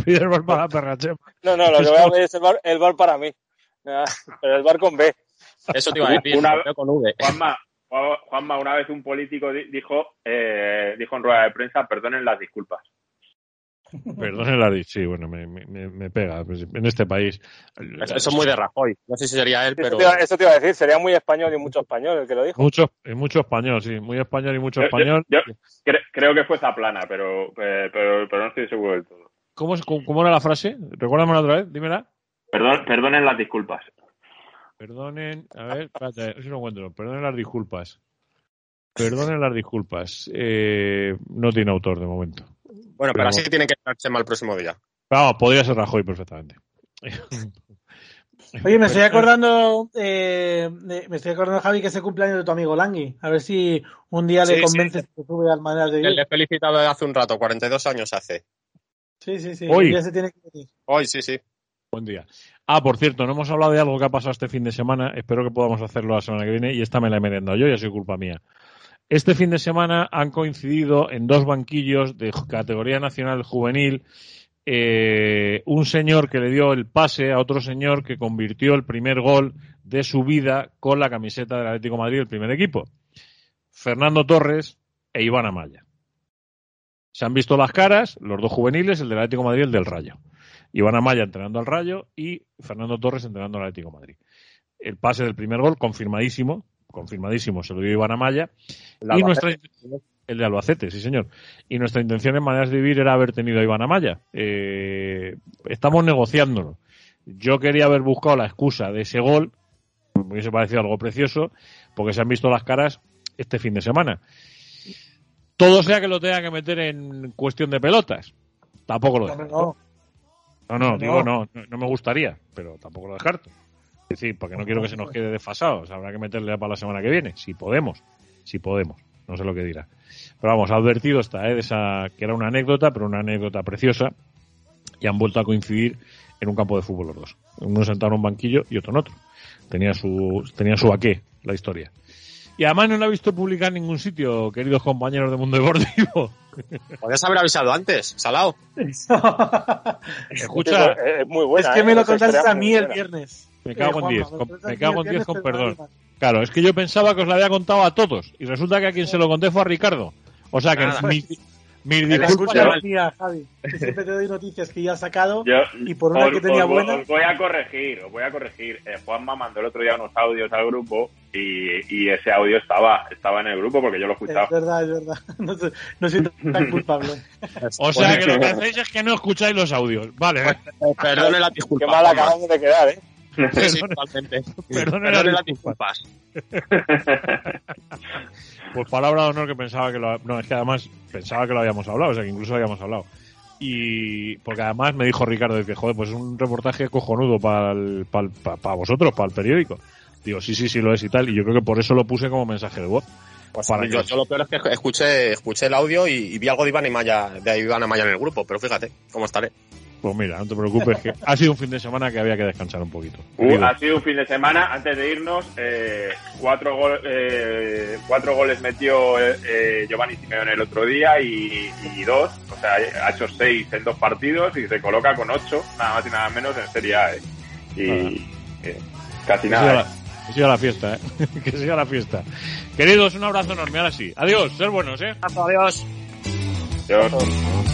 S2: Pide el bar para la perra, Chema.
S5: No, no, lo que voy a pedir es el bar, el bar para mí. Pero el bar con B.
S3: Eso te iba a decir.
S6: Una, con V. Juanma, Juanma, una vez un político dijo, eh, dijo en rueda de prensa, perdonen las disculpas.
S2: Perdonen la sí, bueno, me, me, me, pega pues, en este país.
S3: Eso, es muy de Rajoy. No sé si sería él, pero.
S5: Eso te, iba, a decir, sería muy español y mucho español el que lo dijo.
S2: Mucho, mucho español, sí, muy español y mucho español.
S6: Yo, creo que fue Zaplana, pero, pero, pero, no estoy seguro del todo.
S2: ¿Cómo, cómo era la frase? Recuérdamela otra vez, dímela.
S6: Perdón, perdonen las disculpas.
S2: Perdonen, a ver, espérate, si lo encuentro. Perdonen las disculpas. Perdonen las disculpas. Eh, no tiene autor de momento.
S3: Bueno, pero, así tiene que estar Chema el próximo día.
S2: Vamos, podría ser Rajoy perfectamente.
S4: Oye, me estoy acordando, eh, me estoy acordando, Javi, que es el cumpleaños de tu amigo Langui. A ver si un día le convences sí. que sube al manera de vivir.
S3: Le he felicitado hace un rato, 42 años hace.
S4: Sí, sí, sí.
S2: Hoy.
S4: se tiene que
S3: Hoy, sí, sí.
S2: Buen día. Ah, por cierto, no hemos hablado de algo que ha pasado este fin de semana. Espero que podamos hacerlo la semana que viene. Y esta me la he merendado yo, ya soy culpa mía. Este fin de semana han coincidido en dos banquillos de categoría nacional juvenil eh, un señor que le dio el pase a otro señor que convirtió el primer gol de su vida con la camiseta del Atlético Madrid, el primer equipo. Fernando Torres e Iván Amaya. Se han visto las caras, los dos juveniles, el del Atlético Madrid y el del Rayo. Iván Amaya entrenando al Rayo y Fernando Torres entrenando al Atlético de Madrid. El pase del primer gol, confirmadísimo, confirmadísimo, se lo dio Iván Amaya. y nuestra, el de Albacete, sí señor. Y nuestra intención en Maneras de Vivir era haber tenido a Iván Amaya. Eh, estamos negociándolo. Yo quería haber buscado la excusa de ese gol, me hubiese parecido algo precioso, porque se han visto las caras este fin de semana. Todo sea que lo tenga que meter en cuestión de pelotas. Tampoco lo. No, no, digo no, no me gustaría, pero tampoco lo descarto. Es decir, porque no quiero que se nos quede desfasados. Habrá que meterle para la semana que viene, si podemos. Si podemos. No sé lo que dirá. Pero vamos, advertido está, ¿eh? De esa, que era una anécdota, pero una anécdota preciosa. Y han vuelto a coincidir en un campo de fútbol los dos. Uno sentado en un banquillo y otro en otro. Tenía su, tenía su aqué la historia. Y además no la he visto publicar en ningún sitio, queridos compañeros de Mundo Deportivo.
S3: Podrías haber avisado antes, Salao.
S2: Escucha,
S5: es, muy buena,
S4: es que me
S5: ¿eh?
S4: lo contaste a mí el viernes.
S2: Me cago en 10. Me cago en 10 con perdón. Claro, es que yo pensaba que os lo había contado a todos. Y resulta que a quien se lo conté fue a Ricardo. O sea que mi, mis disculpas.
S4: Javi. siempre te doy noticias que ya has sacado y por una que tenía buena.
S6: Os voy a corregir, os voy a corregir. Eh, Juanma mandó el otro día unos audios al grupo y, y, ese audio estaba estaba en el grupo porque yo lo escuchaba.
S4: Es verdad, es verdad. No, no siento tan culpable.
S2: o sea que lo que hacéis es que no escucháis los audios. Vale.
S3: Perdone la disculpa.
S5: Qué mal acabamos de quedar, ¿eh?
S3: Sí, totalmente.
S2: Perdone, Perdone las disculpas. Pues palabra de honor que pensaba que lo... No, es que además pensaba que lo habíamos hablado, o sea, que incluso lo habíamos hablado. Y porque además me dijo Ricardo que, joder, pues es un reportaje cojonudo para, para, vosotros, para el periódico. Digo, sí, sí, sí lo es y tal. Y yo creo que por eso lo puse como mensaje de voz.
S3: Pues yo, lo peor es que escuché, escuché el audio y, vi algo de Iván y Maya, de Iván y Maya en el grupo, pero fíjate cómo estaré.
S2: Pues mira, no te preocupes, que ha sido un fin de semana que había que descansar un poquito.
S6: Uh, ha sido un fin de semana, antes de irnos, eh, cuatro, eh, cuatro goles metió eh, Giovanni Simeone el otro día y, dos, o sea, ha hecho seis en dos partidos y se coloca con ocho, nada más y nada menos en Serie A. Y casi nada.
S2: Que siga la fiesta, ¿eh? que siga la fiesta. Queridos, un abrazo enorme. Ahora sí. Adiós, ser buenos, ¿eh?
S3: Adiós.
S6: Adiós.